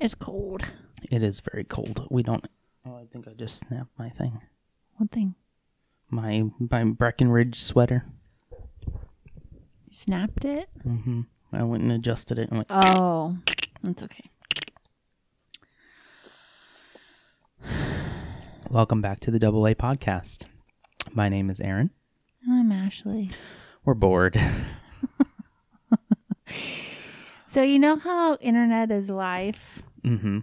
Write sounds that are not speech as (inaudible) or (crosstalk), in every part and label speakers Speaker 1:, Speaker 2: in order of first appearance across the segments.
Speaker 1: It's cold.
Speaker 2: It is very cold. We don't. Oh, I think I just snapped my thing.
Speaker 1: One thing.
Speaker 2: My my Breckenridge sweater.
Speaker 1: You snapped it?
Speaker 2: Mm-hmm. I went and adjusted it and went.
Speaker 1: Oh, that's okay.
Speaker 2: Welcome back to the Double A podcast. My name is Aaron.
Speaker 1: I'm Ashley.
Speaker 2: We're bored. (laughs) (laughs)
Speaker 1: So you know how internet is life?
Speaker 2: Hmm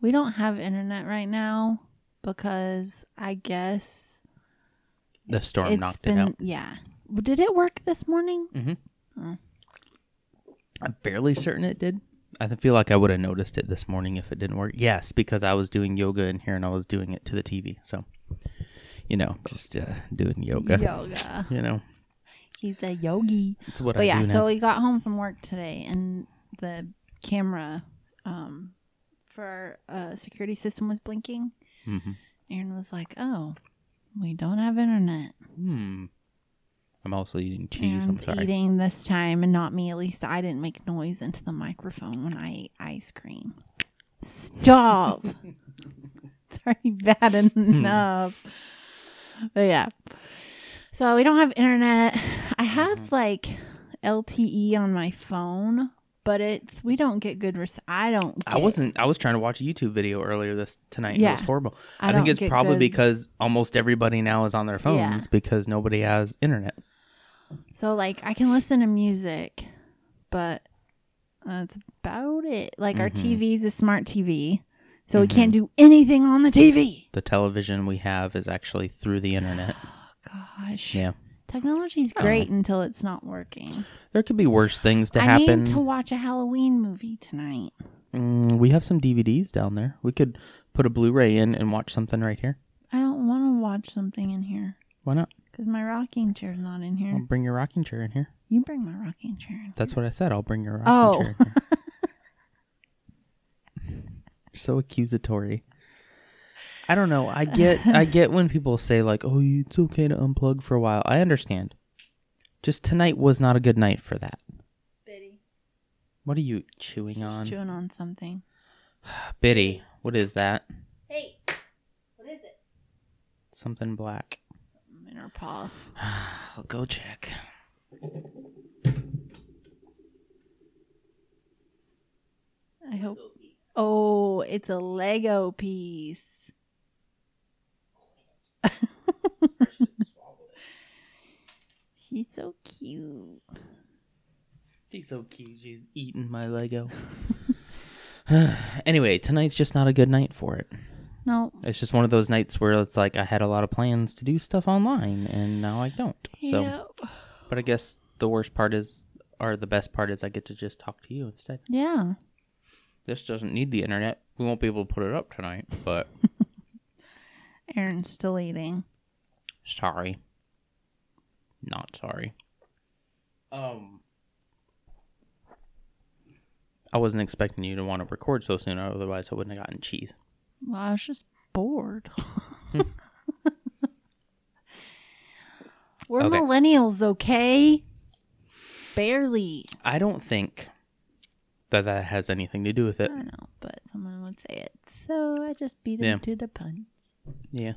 Speaker 1: We don't have internet right now because I guess
Speaker 2: The storm
Speaker 1: it's
Speaker 2: knocked
Speaker 1: been
Speaker 2: it out.
Speaker 1: yeah. Did it work this morning? Hmm.
Speaker 2: I'm fairly certain it did. I feel like I would have noticed it this morning if it didn't work. Yes, because I was doing yoga in here and I was doing it to the TV. So, you know, just uh, doing yoga.
Speaker 1: Yoga. (laughs)
Speaker 2: You know,
Speaker 1: He's a yogi.
Speaker 2: it's what
Speaker 1: But
Speaker 2: I
Speaker 1: yeah,
Speaker 2: do now.
Speaker 1: so we got home from work today, and the camera um, for our uh, security system was blinking.
Speaker 2: hmm
Speaker 1: Aaron was like, "Oh, we don't have internet."
Speaker 2: Hmm. I'm also eating cheese. I'm sorry.
Speaker 1: eating this time, and not me. At least I didn't make noise into the microphone when I ate ice cream. Stop! (laughs) it's already bad enough. But yeah, so we don't have internet. I have like LTE on my phone, but it's we don't get good. Res- I don't.
Speaker 2: I wasn't. I was trying to watch a YouTube video earlier this tonight. And it was horrible.
Speaker 1: I
Speaker 2: I, think it's probably
Speaker 1: good-
Speaker 2: because almost everybody now is on their phones
Speaker 1: Yeah.
Speaker 2: because nobody has internet.
Speaker 1: So like I can listen to music, but that's about it. Like our
Speaker 2: mm-hmm.
Speaker 1: TV is a smart TV, so we mm-hmm. can't do anything on the TV.
Speaker 2: The television we have is actually through the internet. (gasps)
Speaker 1: Gosh,
Speaker 2: Yeah.
Speaker 1: Technology's
Speaker 2: Oh.
Speaker 1: great until it's not working.
Speaker 2: There could be worse things to
Speaker 1: I
Speaker 2: happen.
Speaker 1: need to watch a Halloween movie tonight.
Speaker 2: Mm, we have some DVDs down there. We could put a Blu-ray in and watch something right here.
Speaker 1: I don't want to watch something in here
Speaker 2: Why not?
Speaker 1: because my rocking chair's not in here.
Speaker 2: I'll bring your rocking chair in here.
Speaker 1: you bring my rocking chair in.
Speaker 2: That's what I said. I'll bring your rocking
Speaker 1: Oh.
Speaker 2: chair. In here. (laughs) so accusatory. I don't know. I get I get when people say like, "Oh, it's okay to unplug for a while." I understand. Just tonight was not a good night for that.
Speaker 1: Biddy,
Speaker 2: What are you chewing on?
Speaker 1: chewing on something. (sighs)
Speaker 2: Biddy, what is that?
Speaker 1: Hey, what is it?
Speaker 2: Something black.
Speaker 1: In her paw. (sighs)
Speaker 2: I'll go check.
Speaker 1: I hope. Oh, it's a Lego piece. (laughs) She's so cute.
Speaker 2: She's so cute. She's eating my Lego. (sighs) anyway, tonight's just not a good night for it.
Speaker 1: No.
Speaker 2: It's just one of those nights where it's like I had a lot of plans to do stuff online and now I don't. So,
Speaker 1: Yep.
Speaker 2: but I guess the worst part is, or the best part is, I get to just talk to you instead.
Speaker 1: Yeah.
Speaker 2: This doesn't need the internet. We won't be able to put it up tonight, but (laughs)
Speaker 1: Aaron's still eating.
Speaker 2: sorry. Not sorry. Um, I wasn't expecting you to want to record so soon, otherwise I wouldn't have gotten cheese.
Speaker 1: Well, I was just bored. (laughs) We're
Speaker 2: Okay.
Speaker 1: millennials, okay? Barely.
Speaker 2: I don't think that that has anything to do with it.
Speaker 1: I know, but someone would say it. So I just beat him
Speaker 2: Yeah.
Speaker 1: to the punch.
Speaker 2: Yeah.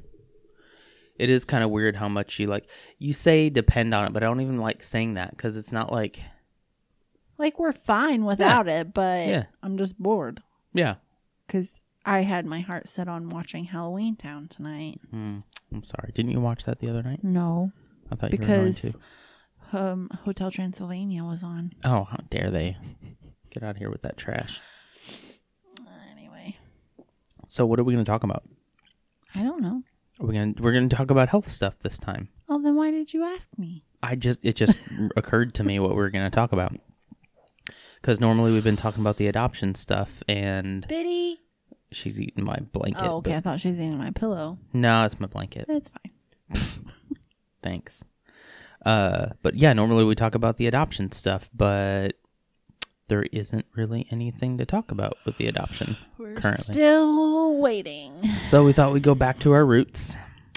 Speaker 2: It is kind of weird how much you like. You say depend on it, but I don't even like saying that because it's not like.
Speaker 1: Like, we're fine without it, but
Speaker 2: Yeah.
Speaker 1: I'm just bored.
Speaker 2: Yeah.
Speaker 1: Because I had my heart set on watching Halloween Town tonight.
Speaker 2: Hmm. I'm sorry. Didn't you watch that the other night?
Speaker 1: No,
Speaker 2: I thought you were going
Speaker 1: because
Speaker 2: to.
Speaker 1: um, Hotel Transylvania was on.
Speaker 2: Oh, how dare they! Get out of here with that trash. (sighs)
Speaker 1: Anyway,
Speaker 2: So, what are we going to talk about?
Speaker 1: I don't know.
Speaker 2: We're to we're going to talk about health stuff this time.
Speaker 1: Oh, then why did you ask me?
Speaker 2: I just it just (laughs) occurred to me what we we're going to talk about. Because normally we've been talking about the adoption stuff, and
Speaker 1: Biddy.
Speaker 2: she's eating my blanket.
Speaker 1: Oh, okay. I thought she was eating my pillow.
Speaker 2: No, it's my blanket.
Speaker 1: It's fine. (laughs)
Speaker 2: Thanks. Uh, but yeah, normally we talk about the adoption stuff, but there isn't really anything to talk about with the adoption
Speaker 1: We're
Speaker 2: currently.
Speaker 1: still waiting.
Speaker 2: so we thought we'd go back to our roots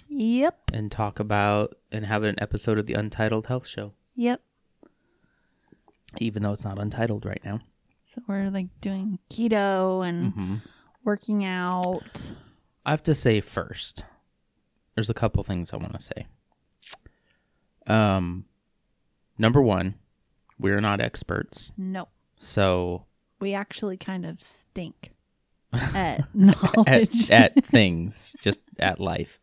Speaker 1: Yep.
Speaker 2: and talk about and have an episode of the Untitled Health Show,
Speaker 1: Yep.
Speaker 2: even though it's not untitled right now.
Speaker 1: So we're like doing keto and
Speaker 2: hmm
Speaker 1: working out.
Speaker 2: I have to say first, there's a couple things I want to say. Um, number one, we're not experts,
Speaker 1: No,
Speaker 2: so
Speaker 1: we actually kind of stink (laughs) at knowledge.
Speaker 2: at, at (laughs) things, just at life.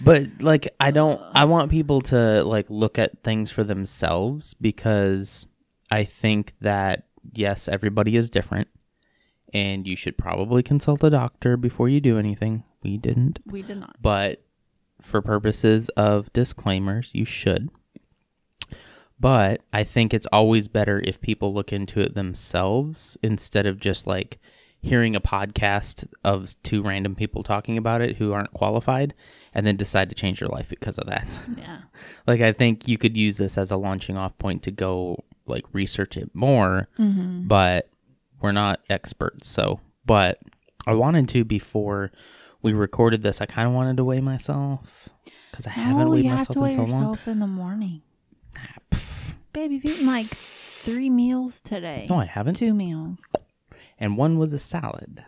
Speaker 2: But like I don't I want people to like look at things for themselves because I think that yes, everybody is different and you should probably consult a doctor before you do anything. We didn't,
Speaker 1: we did not.
Speaker 2: but for purposes of disclaimers, you should. But I think it's always better if people look into it themselves instead of just like hearing a podcast of two random people talking about it who aren't qualified and then decide to change your life because of that. (laughs)
Speaker 1: Yeah. (laughs)
Speaker 2: Like I think you could use this as a launching off point to go like research it more,
Speaker 1: Mm-hmm.
Speaker 2: but we're not experts. So, but I wanted to before we recorded this. I kind of wanted to weigh myself because I haven't
Speaker 1: oh,
Speaker 2: weighed
Speaker 1: you have
Speaker 2: myself
Speaker 1: to
Speaker 2: in
Speaker 1: weigh
Speaker 2: so long.
Speaker 1: in the morning. Babe, you've eaten like three meals today.
Speaker 2: No, I haven't.
Speaker 1: Two meals.
Speaker 2: And one was a salad.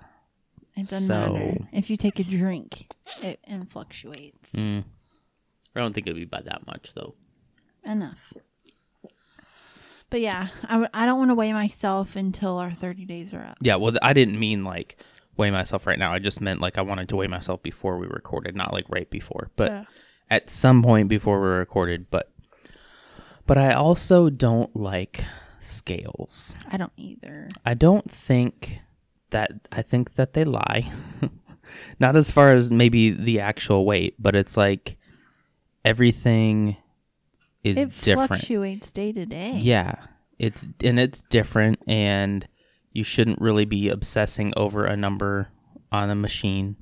Speaker 1: It doesn't
Speaker 2: So-
Speaker 1: matter. If you take a drink, it and fluctuates.
Speaker 2: Mm. I don't think it'd be by that much though.
Speaker 1: Enough. But yeah, I w- I don't want to weigh myself until our 30 days are up.
Speaker 2: Yeah, well, I didn't mean like weigh myself right now. I just meant like I wanted to weigh myself before we recorded, not like right before, but
Speaker 1: Yeah.
Speaker 2: at some point before we recorded. But but I also don't like scales.
Speaker 1: I don't either.
Speaker 2: I don't think that I think that they lie. (laughs) Not as far as maybe the actual weight, but it's like everything is different.
Speaker 1: it
Speaker 2: different.
Speaker 1: fluctuates day to day.
Speaker 2: Yeah. It's and it's different and you shouldn't really be obsessing over a number on a machine.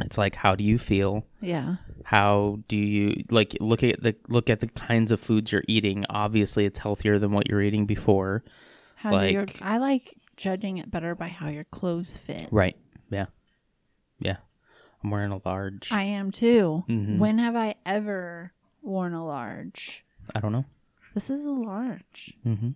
Speaker 2: It's like how do you feel?
Speaker 1: Yeah.
Speaker 2: How do you like look at the look at the kinds of foods you're eating? Obviously it's healthier than what you're eating before.
Speaker 1: How do your I like judging it better by how your clothes fit.
Speaker 2: Right. Yeah. Yeah. I'm wearing a large. I,
Speaker 1: am too.
Speaker 2: Mhm.
Speaker 1: When have I ever worn a large?
Speaker 2: I don't know.
Speaker 1: This is a large.
Speaker 2: hmm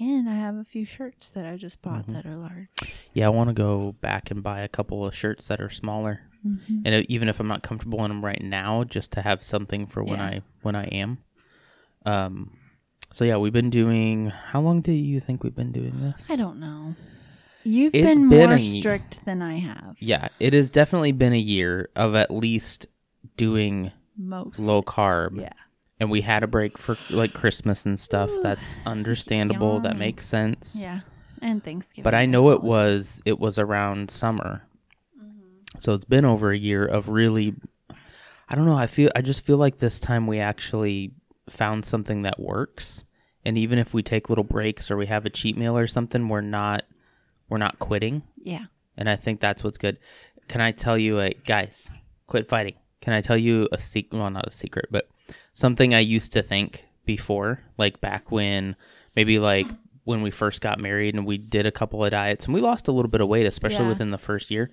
Speaker 1: And I have a few shirts that I just bought
Speaker 2: Mm-hmm.
Speaker 1: that are large.
Speaker 2: Yeah, I want to go back and buy a couple of shirts that are smaller,
Speaker 1: Mhm.
Speaker 2: and even if I'm not comfortable in them right now, just to have something for when
Speaker 1: Yeah.
Speaker 2: I when I am. Um. So yeah, we've been doing. How long do you think we've been doing this?
Speaker 1: I don't know. You've
Speaker 2: It's
Speaker 1: been,
Speaker 2: been
Speaker 1: more strict than I have.
Speaker 2: Yeah, it has definitely been a year of at least doing
Speaker 1: Most.
Speaker 2: low carb.
Speaker 1: Yeah.
Speaker 2: And we had a break for like Christmas and stuff. That's understandable. That makes sense.
Speaker 1: Yeah. And Thanksgiving.
Speaker 2: but I know it was it was around summer,
Speaker 1: Mm-hmm.
Speaker 2: So it's been over a year of really. I don't know. I feel I just feel like this time we actually found something that works, and even if we take little breaks or we have a cheat meal or something, we're not we're not quitting,
Speaker 1: Yeah.
Speaker 2: and I think that's what's good. Can I tell you, a guys, quit fighting? Can I tell you a secret? Well, not a secret, but something I used to think before, like back when maybe like when we first got married and we did a couple of diets and we lost a little bit of weight, especially
Speaker 1: Yeah.
Speaker 2: within the first year.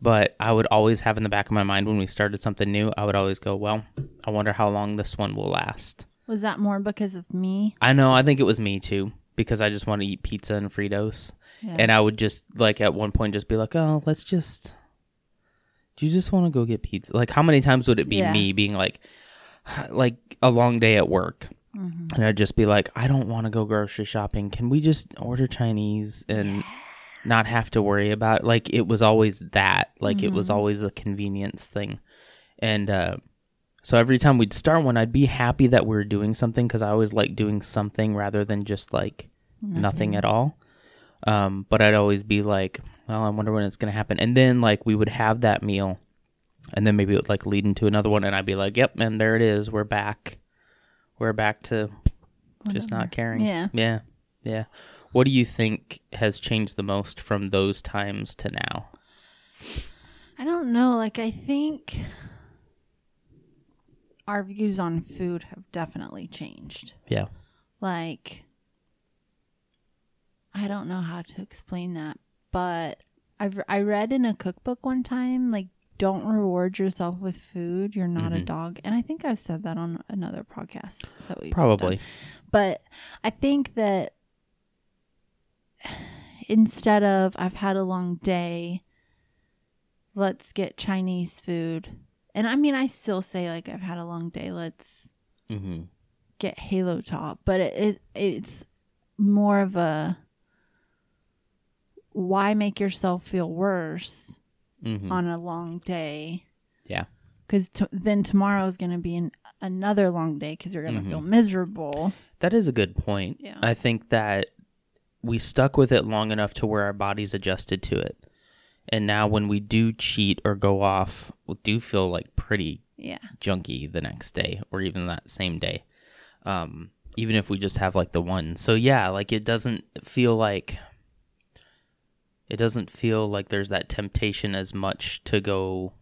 Speaker 2: But I would always have in the back of my mind when we started something new, I would always go, well, I wonder how long this one will last.
Speaker 1: Was that more because of me?
Speaker 2: I know, I think it was me too, because I just want to eat pizza and Fritos.
Speaker 1: Yeah.
Speaker 2: And I would just, like, at one point just be like, oh, let's just, do you just want to go get pizza? Like, how many times would it be
Speaker 1: Yeah.
Speaker 2: me being like, (sighs) like a long day at work?
Speaker 1: Mhm.
Speaker 2: And I'd just be like, I don't want to go grocery shopping. Can we just order Chinese and not have to worry about it? like it was always that. Like it was
Speaker 1: Mhm.
Speaker 2: always a convenience thing. And uh so every time we'd start one, I'd be happy that we were doing something because I always like doing something rather than just like nothing at all. Um, but I'd always be like, well, I wonder when it's gonna happen. And then like we would have that meal, and then maybe it would like lead into another one, and I'd be like, yep, and there it is, we're back, we're back to just
Speaker 1: Whatever.
Speaker 2: not caring.
Speaker 1: Yeah.
Speaker 2: yeah, yeah. What do you think has changed the most from those times to now?
Speaker 1: I don't know. Like, I think our views on food have definitely changed.
Speaker 2: Yeah,
Speaker 1: Like, I don't know how to explain that, but I've I read in a cookbook one time like don't reward yourself with food. You're not a
Speaker 2: Mhm.
Speaker 1: dog, and I think I've said that on another podcast that we
Speaker 2: probably.
Speaker 1: But I think that instead of I've had a long day, let's get Chinese food. And I mean, I still say like I've had a long day. Let's
Speaker 2: Mm-hmm.
Speaker 1: get Halo Top, but it, it it's more of a why make yourself feel worse
Speaker 2: Mm-hmm.
Speaker 1: on a long day?
Speaker 2: Yeah.
Speaker 1: Because t- then tomorrow is going to be an, another long day because you're going to
Speaker 2: Mhm.
Speaker 1: feel miserable.
Speaker 2: That is a good point.
Speaker 1: Yeah.
Speaker 2: I think that we stuck with it long enough to where our bodies adjusted to it. And now when we do cheat or go off, we do feel like pretty
Speaker 1: Yeah.
Speaker 2: junky the next day or even that same day. Um, even if we just have like the one. So yeah, like it doesn't feel like it doesn't feel like there's that temptation as much to go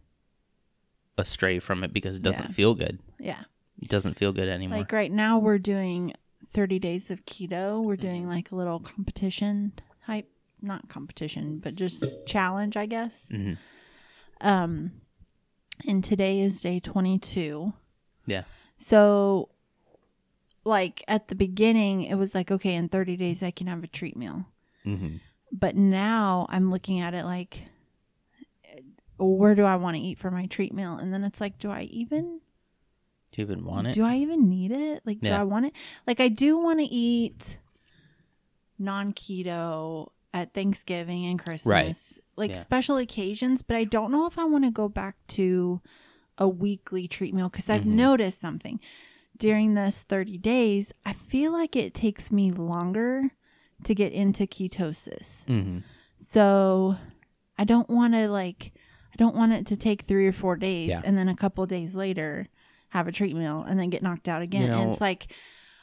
Speaker 2: astray from it because it doesn't
Speaker 1: Yeah.
Speaker 2: feel good.
Speaker 1: Yeah.
Speaker 2: It doesn't feel good anymore.
Speaker 1: Like right now, we're doing 30 days of keto. We're doing
Speaker 2: Mm-hmm.
Speaker 1: like a little competition type, not competition, but just challenge, I guess.
Speaker 2: Mhm.
Speaker 1: Um, and today is day 22.
Speaker 2: Yeah.
Speaker 1: So, like at the beginning, it was like, okay, in 30 days, I can have a treat meal.
Speaker 2: hmm
Speaker 1: But now I'm looking at it like, where do I want to eat for my treat meal? And then it's like, do I even
Speaker 2: Do you even want it?
Speaker 1: do I even need it? Like, do I want it? Like, I do want to eat non keto at Thanksgiving and Christmas, like
Speaker 2: Yeah.
Speaker 1: special occasions, but I don't know if I want to go back to a weekly treat meal because I've
Speaker 2: Mhm.
Speaker 1: noticed something during this 30 days. I feel like it takes me longer to get into ketosis.
Speaker 2: hmm
Speaker 1: So I don't want to like I don't want it to take three or four days
Speaker 2: Yeah.
Speaker 1: and then a couple days later have a treat meal and then get knocked out again.
Speaker 2: You know,
Speaker 1: and it's like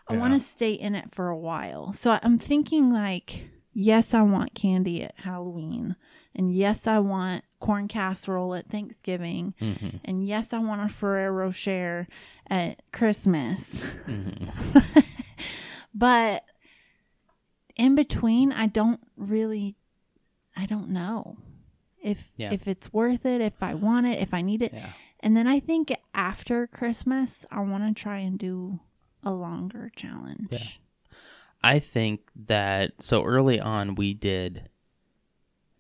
Speaker 1: I
Speaker 2: yeah.
Speaker 1: want to stay in it for a while. So I'm thinking like yes, I want candy at Halloween. And yes, I want corn casserole at Thanksgiving.
Speaker 2: hmm
Speaker 1: And yes, I want a Ferrero Rocher at Christmas.
Speaker 2: hmm (laughs)
Speaker 1: but in between i don't really i don't know if
Speaker 2: Yeah.
Speaker 1: if it's worth it if i want it if i need it
Speaker 2: Yeah.
Speaker 1: and then i think after christmas i want to try and do a longer challenge
Speaker 2: Yeah. I think that so early on we did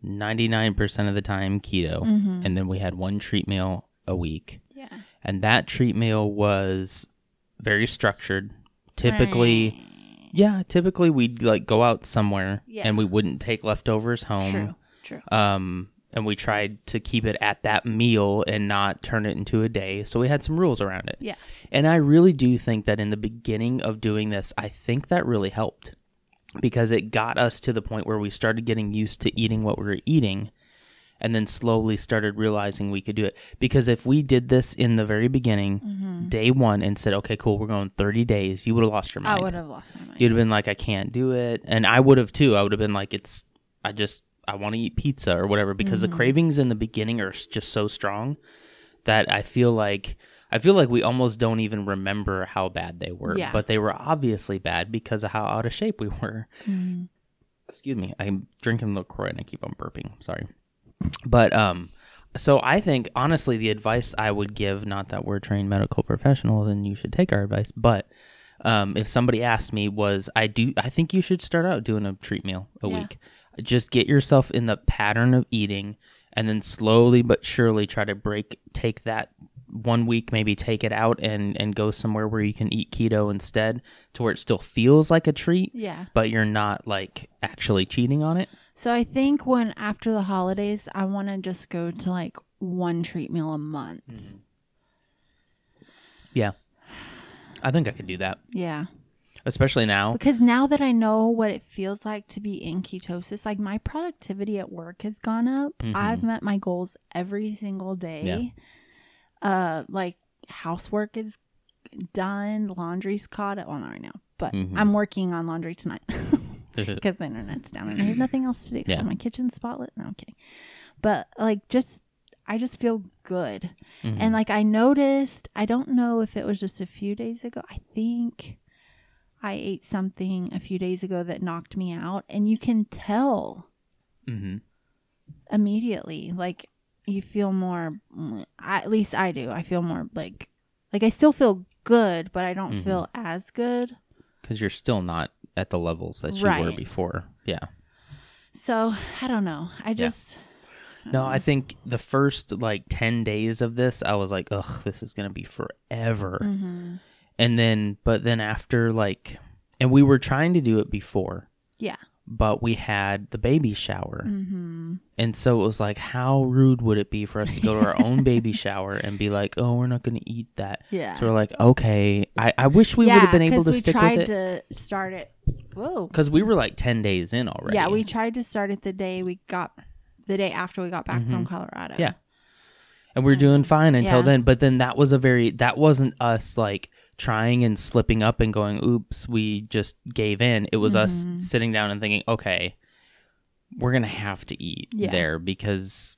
Speaker 2: 99% of the time keto
Speaker 1: Mhm.
Speaker 2: and then we had one treat meal a week.
Speaker 1: yeah
Speaker 2: And that treat meal was very structured. Typically, yeah, typically we'd like go out somewhere
Speaker 1: Yeah.
Speaker 2: and we wouldn't take leftovers home.
Speaker 1: true true
Speaker 2: Um and we tried to keep it at that meal and not turn it into a day. So we had some rules around it.
Speaker 1: yeah
Speaker 2: And I really do think that in the beginning of doing this, I think that really helped because it got us to the point where we started getting used to eating what we were eating and then slowly started realizing we could do it. Because if we did this in the very beginning,
Speaker 1: Mm-hmm.
Speaker 2: day one, and said, okay, cool, we're going 30 days, you would have lost your mind.
Speaker 1: i would have lost my mind
Speaker 2: You'd have been like, I can't do it. And I would have too. I would have been like, it's, I just, I want to eat pizza or whatever because
Speaker 1: Mm-hmm.
Speaker 2: the cravings in the beginning are just so strong that I feel like, I feel like we almost don't even remember how bad they were.
Speaker 1: Yeah.
Speaker 2: But they were obviously bad because of how out of shape we were.
Speaker 1: Mhm.
Speaker 2: Excuse me. I'm drinking LaCroix and I keep on burping. Sorry. But, um, so I think honestly, the advice I would give, not that we're trained medical professionals and you should take our advice, but um, if somebody asked me, was I do I think you should start out doing a treat meal a
Speaker 1: Yeah.
Speaker 2: week. Just get yourself in the pattern of eating, and then slowly but surely try to break take that one week, maybe take it out and and go somewhere where you can eat keto instead, to where it still feels like a treat,
Speaker 1: yeah
Speaker 2: but you're not like actually cheating on it.
Speaker 1: So i think when after the holidays i want to just go to like one treat meal a month
Speaker 2: Yeah, I think I could do that,
Speaker 1: yeah
Speaker 2: especially now.
Speaker 1: Because now that I know what it feels like to be in ketosis, like my productivity at work has gone up.
Speaker 2: Mhm.
Speaker 1: I've met my goals every single day. Uh like housework is done, laundry's caught up. Well, not right now, but
Speaker 2: Mhm.
Speaker 1: I'm working on laundry tonight (laughs) (laughs) because the internet's down and I have nothing else to do.
Speaker 2: Yeah.
Speaker 1: So my kitchen's spotless. No, I'm kidding. But like just I just feel good.
Speaker 2: Mhm.
Speaker 1: And like I noticed, I don't know if it was just a few days ago. I think I ate something a few days ago that knocked me out, and you can tell
Speaker 2: Mhm.
Speaker 1: immediately. Like you feel more. At least I do. I feel more like like I still feel good, but I don't
Speaker 2: Mhm.
Speaker 1: feel as good.
Speaker 2: because you're still not at the levels that you were before. Yeah.
Speaker 1: So I don't know. I just
Speaker 2: No, I think the first like 10 days of this, I was like, ugh, this is going to be forever.
Speaker 1: mm-hmm.
Speaker 2: And then, but then after like, and we were trying to do it before,
Speaker 1: yeah.
Speaker 2: But we had the baby shower.
Speaker 1: Mm-hmm.
Speaker 2: And so it was like, how rude would it be for us to go to our own baby (laughs) shower and be like, oh, we're not going to eat that?
Speaker 1: Yeah.
Speaker 2: So we're like, okay. I, I wish we would have been able to stick with it.
Speaker 1: We tried to start it. Whoa.
Speaker 2: Because we were like 10 days in already.
Speaker 1: Yeah, we tried to start it the day we got the day after we got back from Colorado.
Speaker 2: Mm-hmm. Yeah. and we are doing fine until
Speaker 1: Yeah.
Speaker 2: then. But then that was a very that wasn't us like trying and slipping up and going, "Oops, we just gave in." It was us
Speaker 1: Mm-hmm.
Speaker 2: sitting down and thinking, "Okay, we're gonna have to eat
Speaker 1: Yeah.
Speaker 2: there because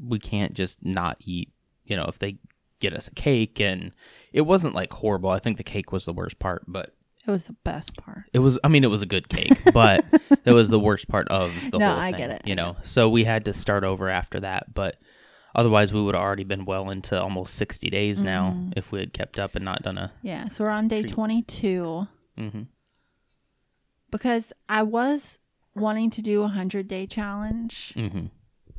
Speaker 2: we can't just not eat." You know, if they get us a cake, and it wasn't like horrible. I think the cake was the worst part, but
Speaker 1: It was the best part.
Speaker 2: it was. I mean, it was a good cake, but (laughs) it was the worst part of the
Speaker 1: No,
Speaker 2: whole
Speaker 1: I
Speaker 2: thing.
Speaker 1: get it,
Speaker 2: You know, so we had to start over after that, but. Otherwise, we would have already been well into almost 60 days now
Speaker 1: Mm-hmm.
Speaker 2: if we had kept up and not done a.
Speaker 1: Yeah, so we're on day
Speaker 2: Treat.
Speaker 1: 22
Speaker 2: hmm
Speaker 1: because I was wanting to do a 100 day challenge
Speaker 2: hmm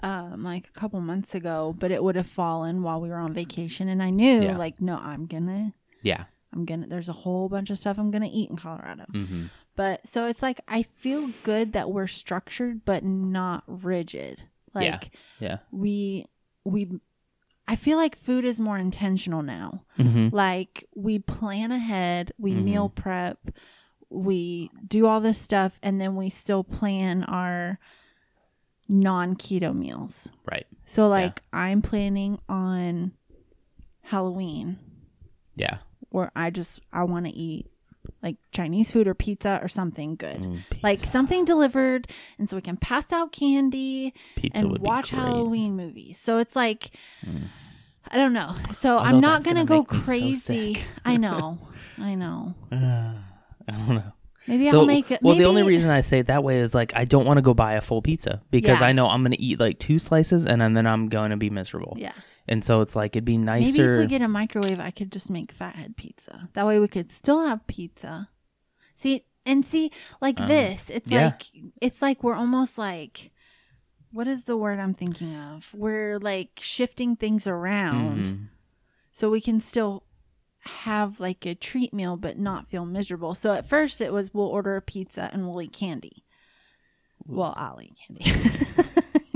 Speaker 1: um like a couple months ago, but it would have fallen while we were on vacation and I knew
Speaker 2: Yeah.
Speaker 1: like no, I'm going to
Speaker 2: Yeah.
Speaker 1: I'm going to there's a whole bunch of stuff I'm going to eat in Colorado.
Speaker 2: hmm
Speaker 1: But so it's like I feel good that we're structured but not rigid. Like
Speaker 2: Yeah. Yeah.
Speaker 1: we we I feel like food is more intentional now.
Speaker 2: hmm
Speaker 1: Like we plan ahead, we
Speaker 2: Mhm.
Speaker 1: meal prep, we do all this stuff and then we still plan our non-keto meals.
Speaker 2: Right.
Speaker 1: So like I'm planning on Halloween
Speaker 2: Yeah.
Speaker 1: where I just I want to eat like Chinese food or pizza or something good.
Speaker 2: Mm,
Speaker 1: Like something delivered and so we can pass out candy
Speaker 2: pizza
Speaker 1: and watch. Halloween movies. So it's like I don't know. So
Speaker 2: Although
Speaker 1: I'm not gonna,
Speaker 2: gonna
Speaker 1: go
Speaker 2: me so
Speaker 1: crazy. I (laughs) know. I know.
Speaker 2: Uh, I don't know.
Speaker 1: Maybe
Speaker 2: So,
Speaker 1: I'll make it.
Speaker 2: well, the only reason I say it that way is like I don't want to go buy a full pizza because
Speaker 1: Yeah.
Speaker 2: I know I'm going to eat like two slices and then I'm going to be miserable.
Speaker 1: Yeah.
Speaker 2: And so it's like it'd be nicer.
Speaker 1: Maybe if we get a microwave, I could just make fathead pizza. That way we could still have pizza. See and see like
Speaker 2: Uh,
Speaker 1: this. It's
Speaker 2: yeah.
Speaker 1: like it's like we're almost like what is the word I'm thinking of? We're like shifting things around
Speaker 2: Mhm.
Speaker 1: so we can still have like a treat meal but not feel miserable. So at first it was we'll order a pizza and we'll eat candy. Well, I'll eat candy. (laughs) (laughs)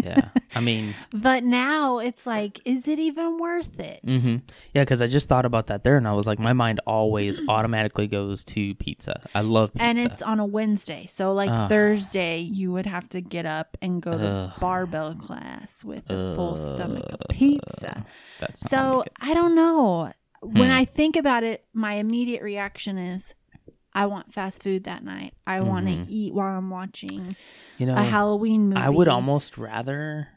Speaker 2: yeah. I mean, (laughs)
Speaker 1: but now it's like, is it even worth it?
Speaker 2: hmm yeah, because I just thought about that there and I was like, my mind always (clears throat) automatically goes to pizza. I love pizza.
Speaker 1: And it's on a Wednesday. So like
Speaker 2: Ugh.
Speaker 1: Thursday you would have to get up and go to
Speaker 2: Ugh.
Speaker 1: barbell class with a full stomach of pizza.
Speaker 2: That's
Speaker 1: So. I don't know. When
Speaker 2: Hmm.
Speaker 1: I think about it, my immediate reaction is I want fast food that night. I want
Speaker 2: Mhm.
Speaker 1: to eat while I'm watching
Speaker 2: you know,
Speaker 1: a Halloween movie.
Speaker 2: I would almost rather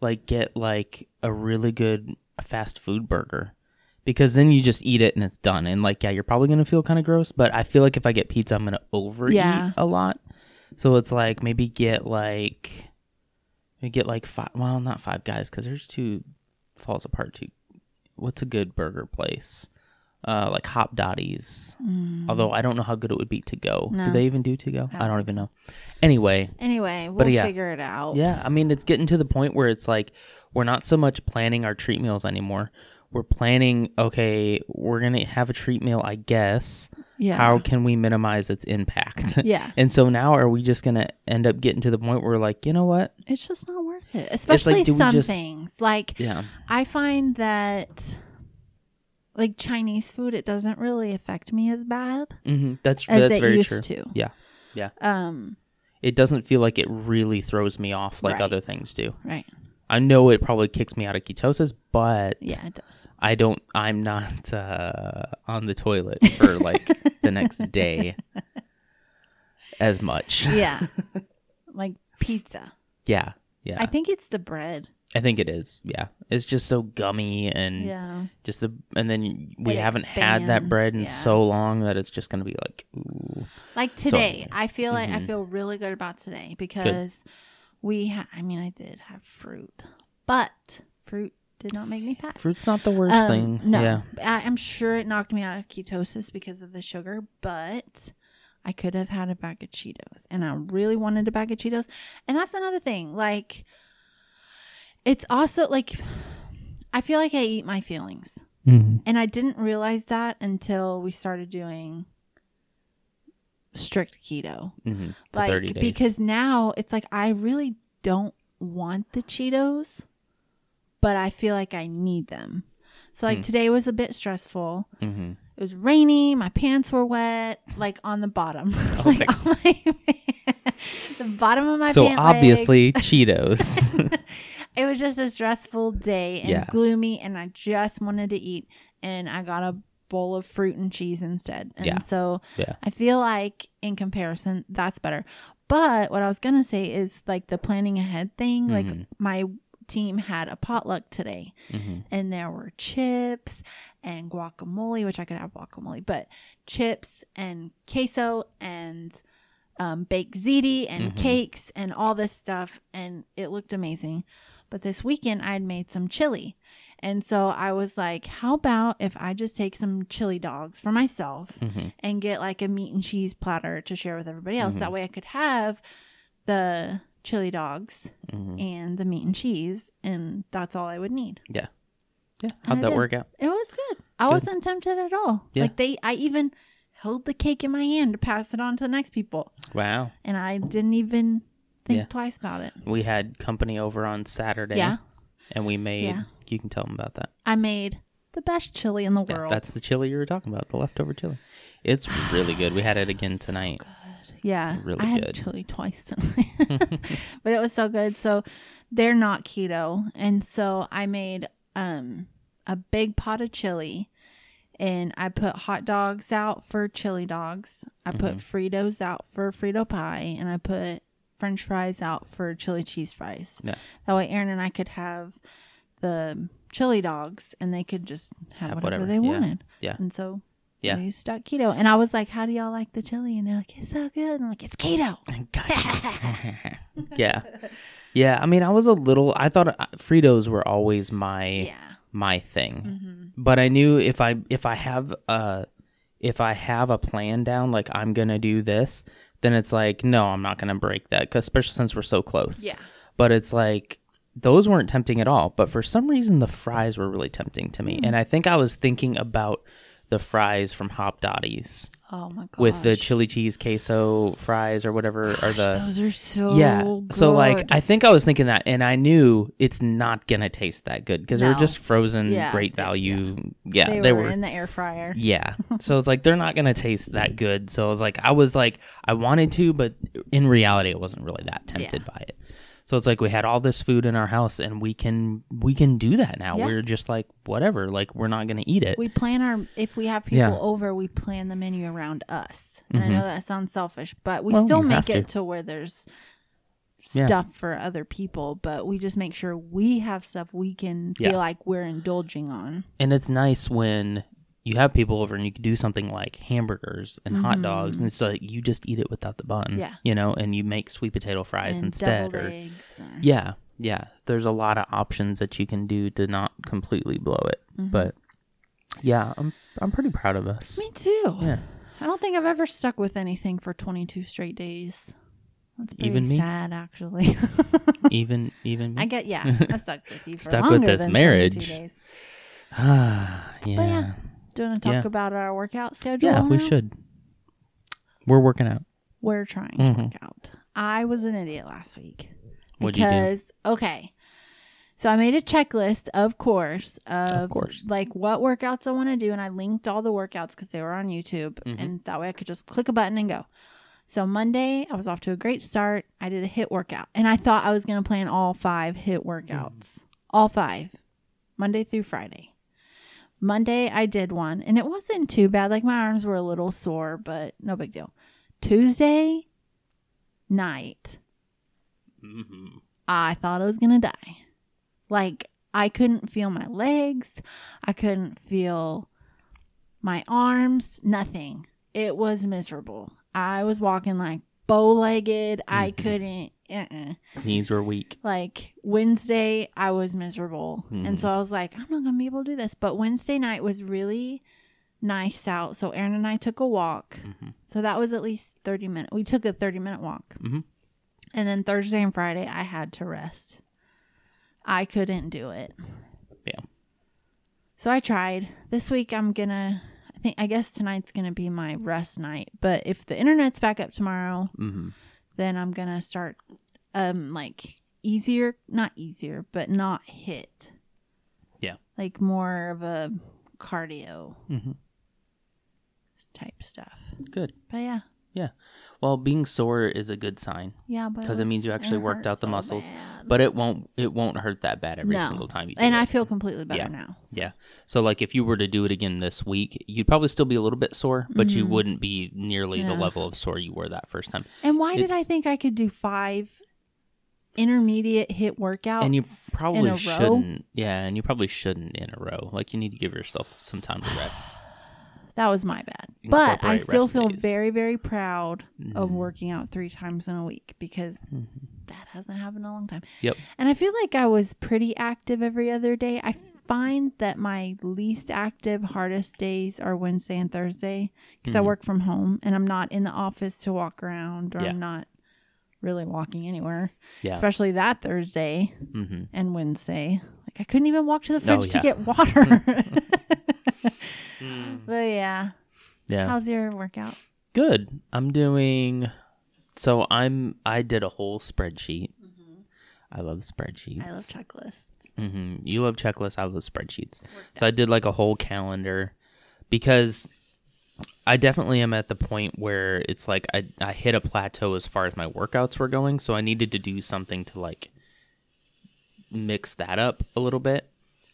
Speaker 2: like get like a really good fast food burger because then you just eat it and it's done. And like, yeah, you're probably gonna feel kind of gross, but I feel like if I get pizza, I'm gonna overeat
Speaker 1: Yeah.
Speaker 2: a lot. So it's like maybe get like maybe get like five. Well, not five guys because there's two falls apart too. What's a good burger place? Uh, like Hopdoddy's. Although I don't know how good it would be to go.
Speaker 1: Mm. No.
Speaker 2: Do they even do to go?
Speaker 1: I
Speaker 2: I
Speaker 1: don't
Speaker 2: even know. Anyway,
Speaker 1: Anyway, we'll
Speaker 2: But yeah.
Speaker 1: figure it out.
Speaker 2: yeah, I mean, it's getting to the point where it's like we're not so much planning our treat meals anymore. We're planning, okay, we're going to have a treat meal, I guess.
Speaker 1: Yeah.
Speaker 2: How can we minimize its impact? (laughs)
Speaker 1: yeah.
Speaker 2: and so now are we just going to end up getting to the point where we're like, you know what?
Speaker 1: It's just not worth it. Especially
Speaker 2: we
Speaker 1: some
Speaker 2: just-
Speaker 1: things. Like
Speaker 2: Yeah.
Speaker 1: I find that like Chinese food, it doesn't really affect me as bad
Speaker 2: hmm That's
Speaker 1: as
Speaker 2: that's
Speaker 1: it
Speaker 2: very
Speaker 1: used
Speaker 2: true.
Speaker 1: to.
Speaker 2: Yeah. Yeah.
Speaker 1: Um.
Speaker 2: It doesn't feel like it really throws me off like
Speaker 1: Right.
Speaker 2: other things do.
Speaker 1: Right.
Speaker 2: I know it probably kicks me out of ketosis, but
Speaker 1: Yeah, it does.
Speaker 2: I don't. I'm not uh, on the toilet for like the next (laughs) day as much.
Speaker 1: Yeah. (laughs) like pizza.
Speaker 2: Yeah, yeah.
Speaker 1: I think it's the bread.
Speaker 2: I think it is. Yeah, it's just so gummy and
Speaker 1: Yeah.
Speaker 2: just the and then we
Speaker 1: It
Speaker 2: haven't had that bread in
Speaker 1: yeah.
Speaker 2: so long that it's just gonna be like, ooh.
Speaker 1: Like today, I feel like I
Speaker 2: Mhm.
Speaker 1: feel really good about today because we. Ha- I mean, I did have fruit, but fruit did not make me fat.
Speaker 2: fruit's not the worst
Speaker 1: Um,
Speaker 2: thing.
Speaker 1: No,
Speaker 2: Yeah,
Speaker 1: I, I'm sure it knocked me out of ketosis because of the sugar, but I could have had a bag of Cheetos. And I really wanted a bag of Cheetos. And that's another thing. Like, it's also like, I feel like I eat my feelings.
Speaker 2: Mm-hmm.
Speaker 1: And I didn't realize that until we started doing strict keto.
Speaker 2: Mm-hmm.
Speaker 1: Like,
Speaker 2: 30 days.
Speaker 1: because now it's like, I really don't want the Cheetos, but I feel like I need them. So, like,
Speaker 2: Hmm.
Speaker 1: today was a bit stressful.
Speaker 2: Mm-hmm.
Speaker 1: It was rainy. My pants were wet, like on the bottom, (laughs) (laughs) like on my, (laughs) the bottom of my.
Speaker 2: So obviously Cheetos.
Speaker 1: It was just a stressful day and
Speaker 2: Yeah.
Speaker 1: gloomy, and I just wanted to eat, and I got a bowl of fruit and cheese instead, and
Speaker 2: Yeah.
Speaker 1: so
Speaker 2: Yeah.
Speaker 1: I feel like in comparison, that's better. But what I was gonna say is like the planning ahead thing. Like
Speaker 2: Mhm.
Speaker 1: my team had a potluck today,
Speaker 2: hmm
Speaker 1: and there were chips and guacamole, which I could have guacamole, but chips and queso and um, baked ziti and
Speaker 2: Mhm.
Speaker 1: cakes and all this stuff, and it looked amazing. But this weekend I had made some chili, and so I was like, "How about if I just take some chili dogs for myself
Speaker 2: hmm
Speaker 1: and get like a meat and cheese platter to share with everybody else?
Speaker 2: Mhm.
Speaker 1: That way I could have the chili dogs
Speaker 2: hmm
Speaker 1: and the meat and cheese, and that's all I would need."
Speaker 2: Yeah.
Speaker 1: Yeah.
Speaker 2: How'd that
Speaker 1: did.
Speaker 2: work out?
Speaker 1: It was good. I
Speaker 2: Good.
Speaker 1: wasn't tempted at all.
Speaker 2: Yeah.
Speaker 1: Like they, I even held the cake in my hand to pass it on to the next people,
Speaker 2: Wow.
Speaker 1: and I didn't even think
Speaker 2: Yeah.
Speaker 1: twice about it.
Speaker 2: We had company over on Saturday.
Speaker 1: Yeah,
Speaker 2: And we made,
Speaker 1: Yeah.
Speaker 2: you can tell them about that.
Speaker 1: I made the best chili in the
Speaker 2: Yeah,
Speaker 1: world.
Speaker 2: that's the chili you were talking about, the leftover chili. It's (sighs) really good. We had it again
Speaker 1: So
Speaker 2: tonight.
Speaker 1: good. Yeah,
Speaker 2: Really
Speaker 1: I had
Speaker 2: good.
Speaker 1: chili twice (laughs) tonight, (laughs) but it was so good. So they're not keto, and so I made um a big pot of chili. And I put hot dogs out for chili dogs. I put
Speaker 2: Mm-hmm.
Speaker 1: Fritos out for Frito pie, and I put French fries out for chili cheese fries.
Speaker 2: Yeah.
Speaker 1: That way, Aaron and I could have the chili dogs, and they could just have,
Speaker 2: Have
Speaker 1: whatever,
Speaker 2: whatever,
Speaker 1: they
Speaker 2: yeah.
Speaker 1: wanted.
Speaker 2: Yeah.
Speaker 1: And so
Speaker 2: Yeah.
Speaker 1: we stuck keto. And I was like, "How do y'all like the chili?" And they're like, "It's so good." And I'm like, "It's keto." (laughs)
Speaker 2: Gotcha. (laughs) yeah. Yeah. I mean, I was a little, I thought uh, Fritos were always my,
Speaker 1: Yeah.
Speaker 2: my thing.
Speaker 1: Mm-hmm.
Speaker 2: but I knew if I if I have a if I have a plan down, like I'm gonna do this, then it's like no, I'm not gonna break that, 'cause especially since we're so close.
Speaker 1: Yeah.
Speaker 2: But it's like those weren't tempting at all. But for some reason, the fries were really tempting to me, hmm. and I think I was thinking about the fries from Hopdoddy's
Speaker 1: Oh my god.
Speaker 2: with the chili cheese queso fries or whatever, Are the
Speaker 1: those are so
Speaker 2: yeah. So like. I think I was thinking that and I knew it's not to taste that good cuz they're just frozen
Speaker 1: Yeah,
Speaker 2: great value. Yeah,
Speaker 1: they,
Speaker 2: they,
Speaker 1: were,
Speaker 2: were,
Speaker 1: in the air fryer.
Speaker 2: Yeah. (laughs) So it's like they're not to taste that good. So I was like I was like I wanted to but in reality I wasn't really that tempted
Speaker 1: Yeah.
Speaker 2: by it. So it's like we had all this food in our house and we can we can do that now.
Speaker 1: Yeah.
Speaker 2: We're just like whatever, like we're not going to eat it.
Speaker 1: We plan our if we have people
Speaker 2: Yeah.
Speaker 1: over, we plan the menu around us. And I
Speaker 2: Mhm.
Speaker 1: know that sounds selfish, but we
Speaker 2: Well,
Speaker 1: still make it
Speaker 2: to.
Speaker 1: to where there's
Speaker 2: Yeah.
Speaker 1: stuff for other people, but we just make sure we have stuff we can
Speaker 2: Yeah.
Speaker 1: feel like we're indulging on.
Speaker 2: And it's nice when you have people over and you can do something like hamburgers and hot dogs, and so you just eat it without the bun.
Speaker 1: Mm-hmm. Yeah.
Speaker 2: You know, and you make sweet potato fries
Speaker 1: and
Speaker 2: instead. Or
Speaker 1: eggs. or-
Speaker 2: yeah, yeah. There's a lot of options that you can do to not completely blow it.
Speaker 1: Mhm.
Speaker 2: But yeah, I'm I'm pretty proud of us.
Speaker 1: Me too.
Speaker 2: Yeah.
Speaker 1: I don't think I've ever stuck with anything for 22 straight days. That's pretty
Speaker 2: Even me?
Speaker 1: sad, actually. (laughs)
Speaker 2: Even even me.
Speaker 1: I get, yeah, I stuck with you (laughs) for
Speaker 2: Stuck with this
Speaker 1: than
Speaker 2: marriage.
Speaker 1: days.
Speaker 2: Ah, (sighs) yeah.
Speaker 1: But yeah, Do you want to talk
Speaker 2: Yeah.
Speaker 1: about our workout schedule?
Speaker 2: Yeah, we
Speaker 1: now?
Speaker 2: should. We're working out.
Speaker 1: We're trying
Speaker 2: Mhm.
Speaker 1: to work out. I was an idiot last week.
Speaker 2: What'd you do?
Speaker 1: because, okay. So I made a checklist, of course, of,
Speaker 2: course.
Speaker 1: like what workouts I want to do, and I linked all the workouts because they were on YouTube,
Speaker 2: Mhm.
Speaker 1: and that way I could just click a button and go. So Monday, I was off to a great start. I did a HIIT workout, and I thought I was going to plan all five HIIT workouts, all five, Monday through Friday. Monday, I did one, and it wasn't too bad. Like my arms were a little sore, but no big deal. Tuesday night,
Speaker 2: Mm-hmm.
Speaker 1: I thought I was going to die. Like, I couldn't feel my legs. I couldn't feel my arms, nothing. It was miserable. I was walking like bow legged. I
Speaker 2: Mhm.
Speaker 1: couldn't. Uh-uh.
Speaker 2: Knees were weak.
Speaker 1: Like Wednesday, I was miserable.
Speaker 2: Mhm.
Speaker 1: And so I was like, I'm not going to be able to do this. But Wednesday night was really nice out. So Aaron and I took a walk.
Speaker 2: Mhm.
Speaker 1: So that was at least 30 minutes. We took a 30 minute walk.
Speaker 2: Mhm.
Speaker 1: And then Thursday and Friday, I had to rest. I couldn't do it.
Speaker 2: Yeah.
Speaker 1: So I tried. This week, I'm going to, I think, I guess tonight's going to be my rest night. But if the internet's back up tomorrow,
Speaker 2: hmm
Speaker 1: then I'm going to start, um, like easier, not easier, but not HIIT.
Speaker 2: Yeah.
Speaker 1: Like more of a cardio
Speaker 2: hmm
Speaker 1: type stuff.
Speaker 2: Good.
Speaker 1: But yeah.
Speaker 2: Well, being sore is a good sign
Speaker 1: Yeah, but
Speaker 2: 'Cause it
Speaker 1: was-
Speaker 2: means you actually worked out the
Speaker 1: so
Speaker 2: muscles.
Speaker 1: bad.
Speaker 2: but it won't it won't hurt that bad every
Speaker 1: No.
Speaker 2: single time you do
Speaker 1: and
Speaker 2: it.
Speaker 1: I feel completely better
Speaker 2: Yeah.
Speaker 1: now. so.
Speaker 2: Yeah. So like if you were to do it again this week, you'd probably still be a little bit sore, but you
Speaker 1: Mhm.
Speaker 2: wouldn't be nearly the level of sore you were that first time.
Speaker 1: And why did I think I could do five intermediate HIIT workouts?
Speaker 2: and you probably shouldn't. Yeah, and you probably shouldn't in a row. Like you need to give yourself some time to rest.
Speaker 1: That was my bad. But I still feel
Speaker 2: days.
Speaker 1: very, very proud of
Speaker 2: Mhm.
Speaker 1: working out three times in a week because
Speaker 2: Mhm.
Speaker 1: that hasn't happened in a long time.
Speaker 2: Yep.
Speaker 1: And I feel like I was pretty active every other day. I find that my least active, hardest days are Wednesday and Thursday because I
Speaker 2: Mhm.
Speaker 1: work from home and I'm not in the office to walk around or
Speaker 2: Yeah.
Speaker 1: I'm not really walking anywhere.
Speaker 2: Yeah.
Speaker 1: Especially that Thursday
Speaker 2: hmm
Speaker 1: and Wednesday. Like I couldn't even walk to the fridge
Speaker 2: Oh,
Speaker 1: to get water. (laughs) (laughs) but yeah.
Speaker 2: Yeah.
Speaker 1: How's your workout?
Speaker 2: Good. I'm doing. So I'm. I did a whole spreadsheet. I love spreadsheets.
Speaker 1: Mm-hmm. I love checklists.
Speaker 2: hmm You love checklists. I love spreadsheets. So I did like a whole calendar because I definitely am at the point where it's like I, I hit a plateau as far as my workouts were going. So I needed to do something to like mix that up a little bit.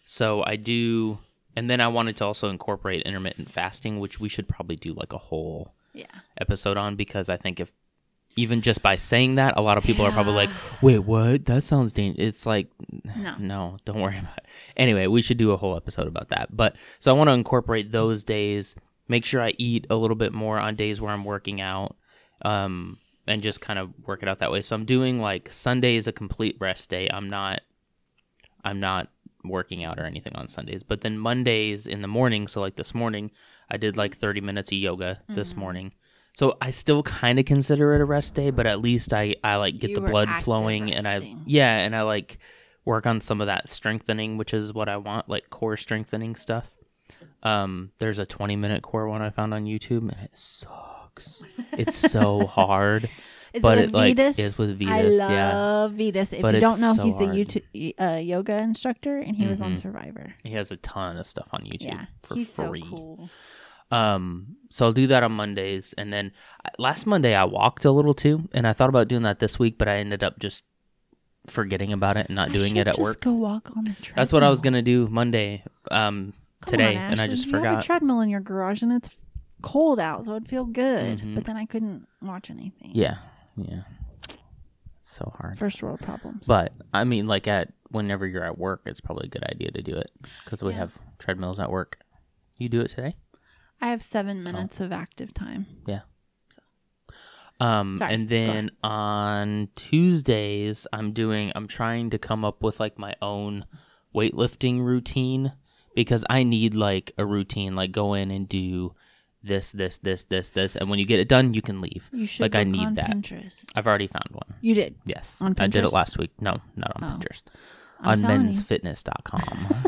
Speaker 2: So I do. And then I wanted to also incorporate intermittent fasting, which we should probably do like a whole
Speaker 1: Yeah.
Speaker 2: episode on because I think if even just by saying that, a lot of people are probably like, "Wait, what? That sounds dangerous." It's like,
Speaker 1: No. (sighs)
Speaker 2: no, don't worry about it. Anyway, we should do a whole episode about that. But so I want to incorporate those days. Make sure I eat a little bit more on days where I'm working out, um, and just kind of work it out that way. So I'm doing like Sunday is a complete rest day. I'm not, I'm not working out or anything on Sundays. But then Mondays in the morning, so like this morning, I did like 30 minutes of yoga this
Speaker 1: Mm-hmm.
Speaker 2: morning. So I still kind of consider it a rest day, but at least I I like get
Speaker 1: You
Speaker 2: the blood flowing and I yeah, and I like work on some of that strengthening, which is what I want, like core strengthening stuff. Um, there's a 20 minute core one I found on YouTube, and it sucks. It's so (laughs) hard.
Speaker 1: Is
Speaker 2: But
Speaker 1: it,
Speaker 2: it,
Speaker 1: with
Speaker 2: like,
Speaker 1: Vytas?
Speaker 2: is with
Speaker 1: I
Speaker 2: Vytas, yeah.
Speaker 1: love Vytas. If
Speaker 2: But
Speaker 1: you don't know,
Speaker 2: so
Speaker 1: he's a. YouTube, uh, yoga instructor, and he was on
Speaker 2: Mhm.
Speaker 1: Survivor.
Speaker 2: He has a ton of stuff on YouTube
Speaker 1: Yeah,
Speaker 2: for
Speaker 1: he's
Speaker 2: free.
Speaker 1: so cool.
Speaker 2: Um, so I'll do that on Mondays, and then uh, last Monday I walked a little too, and I thought about doing that this week, but I ended up just forgetting about it and not
Speaker 1: I
Speaker 2: doing it at
Speaker 1: just
Speaker 2: work.
Speaker 1: Go walk on the treadmill.
Speaker 2: That's what I was gonna do Monday, um,
Speaker 1: Come
Speaker 2: today,
Speaker 1: on,
Speaker 2: and I just
Speaker 1: you Have a
Speaker 2: forgot.
Speaker 1: treadmill in your garage, and it's cold out, so it'd feel good.
Speaker 2: Mhm.
Speaker 1: But then I couldn't watch anything.
Speaker 2: Yeah, yeah, so hard.
Speaker 1: First world problems.
Speaker 2: But I mean, like at whenever you're at work, it's probably a good idea to do it because we
Speaker 1: Yeah.
Speaker 2: have treadmills at work. You do it today.
Speaker 1: I have
Speaker 2: Oh.
Speaker 1: seven minutes of active time. Yeah.
Speaker 2: So um,
Speaker 1: Sorry,
Speaker 2: and
Speaker 1: go
Speaker 2: then on Tuesdays, I'm doing, I'm trying to come up with like my own weightlifting routine because I need like a routine, like go in and do this, this, this, this, this, and when you get it done, you can leave.
Speaker 1: You should
Speaker 2: Like, I need that.
Speaker 1: Pinterest.
Speaker 2: I've already found one.
Speaker 1: You did.
Speaker 2: Yes,
Speaker 1: On Pinterest?
Speaker 2: I did it last week. No, not on
Speaker 1: Oh.
Speaker 2: Pinterest.
Speaker 1: I'm
Speaker 2: on mensfitness.com.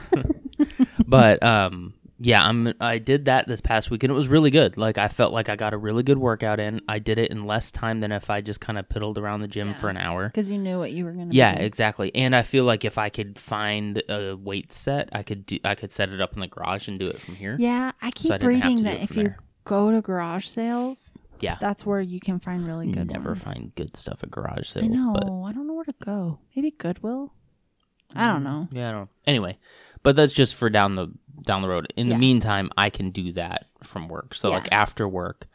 Speaker 2: (laughs) but um yeah, I'm I did that this past week and it was really good. Like I felt like I got a really good workout in. I did it in less time than if I just kind of piddled around the gym
Speaker 1: Yeah.
Speaker 2: for an hour.
Speaker 1: Because you knew what you were going to
Speaker 2: Yeah,
Speaker 1: do.
Speaker 2: exactly. And I feel like if I could find a weight set, I could do I could set it up in the garage and do it from here.
Speaker 1: Yeah, I keep
Speaker 2: I have to
Speaker 1: reading that if
Speaker 2: from
Speaker 1: you
Speaker 2: there.
Speaker 1: go to garage sales,
Speaker 2: Yeah.
Speaker 1: that's where you can find really good.
Speaker 2: Never
Speaker 1: ones.
Speaker 2: find good stuff at garage
Speaker 1: I
Speaker 2: sales,
Speaker 1: know.
Speaker 2: but
Speaker 1: I don't know where to go. Maybe Goodwill. I don't know.
Speaker 2: Mm, yeah, I don't. Anyway, but that's just for down the down the road. In
Speaker 1: Yeah.
Speaker 2: the meantime, I can do that from work. So like after work,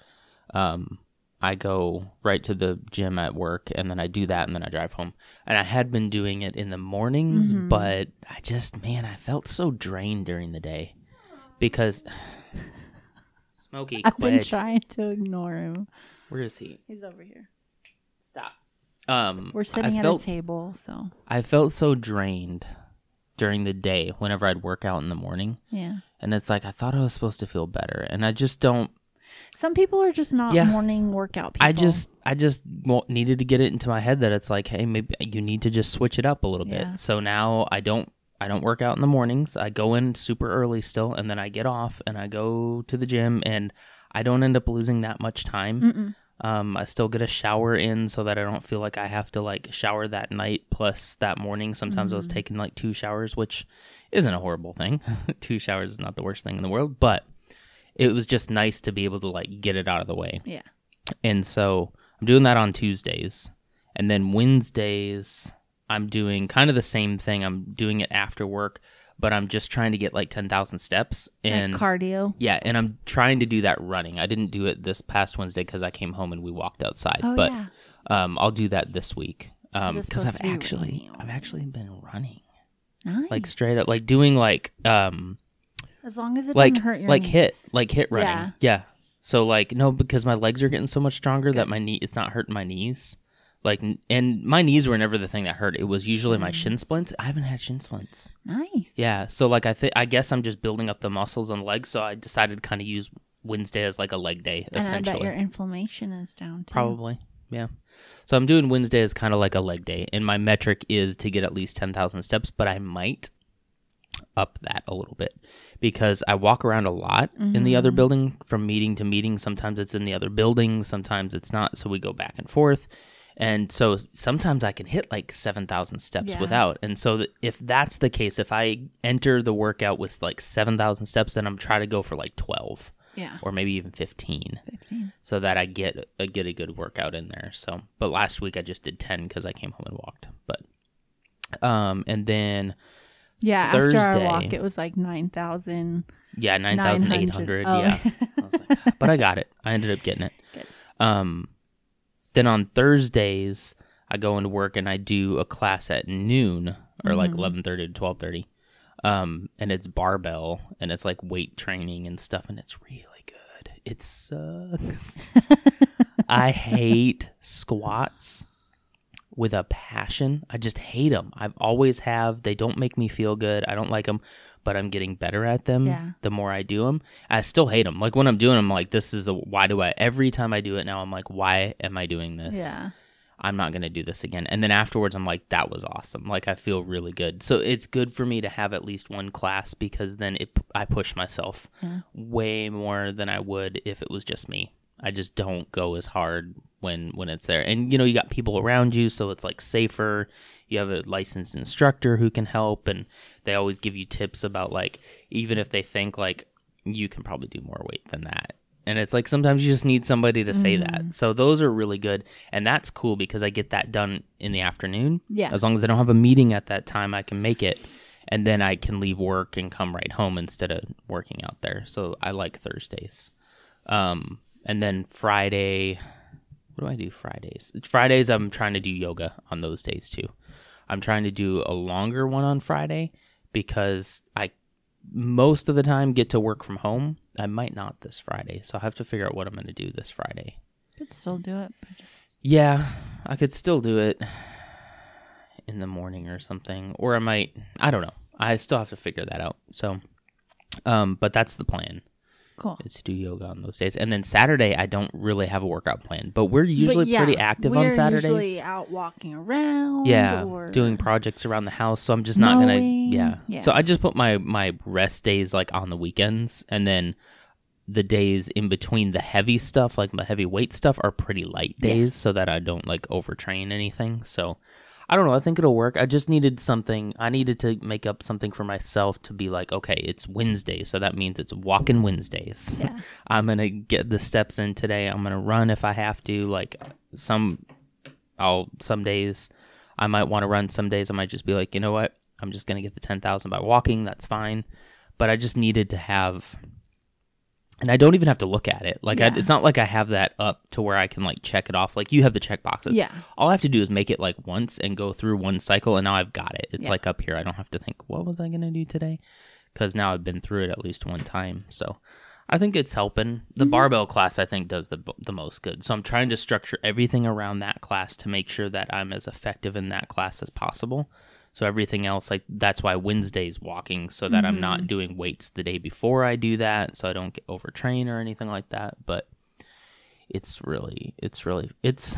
Speaker 2: um, I go right to the gym at work, and then I do that, and then I drive home. And I had been doing it in the mornings,
Speaker 1: Mhm.
Speaker 2: but I just man, I felt so drained during the day because (laughs) Smokey
Speaker 1: I've been trying to ignore him.
Speaker 2: Where is he?
Speaker 1: He's over here.
Speaker 2: Stop. Um,
Speaker 1: We're sitting
Speaker 2: I
Speaker 1: at
Speaker 2: felt
Speaker 1: a table, so
Speaker 2: I felt so drained during the day whenever I'd work out in the morning.
Speaker 1: Yeah.
Speaker 2: And it's like I thought I was supposed to feel better, and I just don't.
Speaker 1: Some people are just not
Speaker 2: Yeah.
Speaker 1: morning workout people.
Speaker 2: I just I just needed to get it into my head that it's like, hey, maybe you need to just switch it up a little
Speaker 1: Yeah.
Speaker 2: bit. So now I don't I don't work out in the mornings. I go in super early still, and then I get off and I go to the gym, and I don't end up losing that much time.
Speaker 1: Mm-mm.
Speaker 2: Um, I still get a shower in so that I don't feel like I have to like shower that night plus that morning. Sometimes I was
Speaker 1: Mhm.
Speaker 2: taking like two showers, which isn't a horrible thing. (laughs) two showers is not the worst thing in the world, but it was just nice to be able to like get it out of the way.
Speaker 1: Yeah.
Speaker 2: And so I'm doing that on Tuesdays. And then Wednesdays, I'm doing kind of the same thing. I'm doing it after work, but I'm just trying to get like 10,000 steps. And
Speaker 1: like cardio.
Speaker 2: yeah, and I'm trying to do that running. I didn't do it this past Wednesday because I came home and we walked outside.
Speaker 1: Oh
Speaker 2: but
Speaker 1: yeah.
Speaker 2: um, I'll do that this week
Speaker 1: it
Speaker 2: because I've actually I've actually been running
Speaker 1: Nice.
Speaker 2: like straight up like doing like um
Speaker 1: as long as it
Speaker 2: like
Speaker 1: doesn't hurt your
Speaker 2: like hit like hit running
Speaker 1: Yeah.
Speaker 2: yeah. So like no because my legs are getting so much stronger that my knee it's not hurting my knees. Like and my knees were never the thing that hurt. It was usually my shin splints. I haven't had shin splints.
Speaker 1: Nice.
Speaker 2: Yeah. So like I think I guess I'm just building up the muscles and legs. So I decided to kind of use Wednesday as like a leg day
Speaker 1: And I
Speaker 2: essentially.
Speaker 1: bet your inflammation is down too.
Speaker 2: Probably. Yeah. So I'm doing Wednesday as kind of like a leg day, and my metric is to get at least 10,000 steps, but I might up that a little bit because I walk around a lot in the other
Speaker 1: Mhm.
Speaker 2: building from meeting to meeting. Sometimes it's in the other building, sometimes it's not. So we go back and forth. And so sometimes I can hit like 7,000 steps
Speaker 1: Yeah.
Speaker 2: without. And so th- if that's the case, if I enter the workout with like 7,000 steps, then I'm trying to go for like 12
Speaker 1: Yeah.
Speaker 2: or maybe even 15
Speaker 1: Fifteen.
Speaker 2: so that I get a get a good workout in there. So, but last week I just did ten because I came home and walked. But, um, and then
Speaker 1: Yeah. After
Speaker 2: Thursday-
Speaker 1: our walk, it was like nine thousand.
Speaker 2: yeah, nine thousand eight hundred.
Speaker 1: Oh.
Speaker 2: Yeah, I was like, but I got it. I ended up getting it. (laughs)
Speaker 1: Good.
Speaker 2: Um, then on Thursdays I go into work and I do a class at noon or like
Speaker 1: Mhm.
Speaker 2: eleven thirty to twelve thirty. Um, and it's barbell and it's like weight training and stuff, and it's really good. It sucks. (laughs) I hate squats with a passion. I just hate them. I've always have. They don't make me feel good. I don't like them, but I'm getting better at them
Speaker 1: Yeah.
Speaker 2: the more I do them. I still hate them. Like when I'm doing them, I'm like, this is the why do I? Every time I do it now, I'm like, why am I doing this?
Speaker 1: yeah.
Speaker 2: I'm not going to do this again. And then afterwards, I'm like, that was awesome. Like I feel really good. So it's good for me to have at least one class because then it I push myself
Speaker 1: Yeah.
Speaker 2: way more than I would if it was just me. I just don't go as hard when when it's there. And you know, you got people around you, so it's like safer. You have a licensed instructor who can help and they always give you tips about like even if they think like you can probably do more weight than that. And it's like sometimes you just need somebody to say that. So those are really good and that's cool because I get that done in the afternoon.
Speaker 1: Yeah.
Speaker 2: As long as I don't have a meeting at that time, I can make it and then I can leave work and come right home instead of working out there. So I like Thursdays. Um, and then Friday, what do I do Fridays? Fridays, I'm trying to do yoga on those days too. I'm trying to do a longer one on Friday because I most of the time get to work from home. I might not this Friday, so I have to figure out what I'm going to do this Friday.
Speaker 1: Could still do it, but just
Speaker 2: Yeah, I could still do it in the morning or something, or I might. I don't know. I still have to figure that out. So, um, but that's the plan
Speaker 1: cool.
Speaker 2: is to do yoga on those days, and then Saturday I don't really have a workout plan, but we're usually
Speaker 1: But yeah,
Speaker 2: pretty active on Saturdays.
Speaker 1: Usually out walking around.
Speaker 2: yeah,
Speaker 1: or
Speaker 2: doing projects around the house. So I'm just not gonna. Yeah.
Speaker 1: yeah.
Speaker 2: So I just put my my rest days like on the weekends, and then the days in between the heavy stuff, like my heavy weight stuff, are pretty light
Speaker 1: Yeah.
Speaker 2: days, so that I don't like overtrain anything. So. I don't know. I think it'll work. I just needed something. I needed to make up something for myself to be like, okay, it's Wednesday, so that means it's walking Wednesdays.
Speaker 1: Yeah. (laughs)
Speaker 2: I'm gonna get the steps in today. I'm gonna run if I have to. Like some, I'll some days I might want to run. Some days I might just be like, you know what? I'm just gonna get the ten thousand by walking. That's fine. But I just needed to have, and I don't even have to look at it. Like I, it's not like I have that up to where I can like check it off. Like you have the check boxes.
Speaker 1: Yeah.
Speaker 2: All I have to do is make it like once and go through one cycle, and now I've got it. It's
Speaker 1: Yeah.
Speaker 2: like up here. I don't have to think, what was I gonna do today? Because now I've been through it at least one time. So I think it's helping. The
Speaker 1: Mm-hmm.
Speaker 2: barbell class I think does the the most good. So I'm trying to structure everything around that class to make sure that I'm as effective in that class as possible. So everything else, like that's why Wednesday's walking, so that I'm not mm-hmm. doing weights the day before I do that, so I don't get overtrain or anything like that. But it's really, it's really, it's,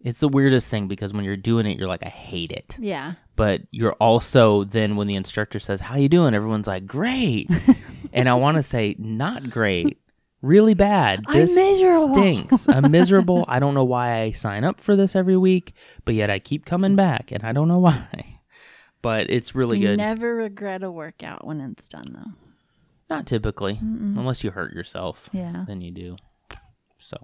Speaker 2: it's the weirdest thing because when you're doing it, you're like, I hate it.
Speaker 1: Yeah.
Speaker 2: But you're also then when the instructor says, "How you doing?" Everyone's like, "Great," (laughs) and I want to say, "Not great." Really bad.
Speaker 1: I'm
Speaker 2: This
Speaker 1: miserable.
Speaker 2: stinks. I'm miserable. I don't know why I sign up for this every week, but yet I keep coming back, and I don't know why. But it's really
Speaker 1: you
Speaker 2: good.
Speaker 1: never regret a workout when it's done, though.
Speaker 2: Not typically, unless you hurt yourself.
Speaker 1: Yeah.
Speaker 2: Then you do. So,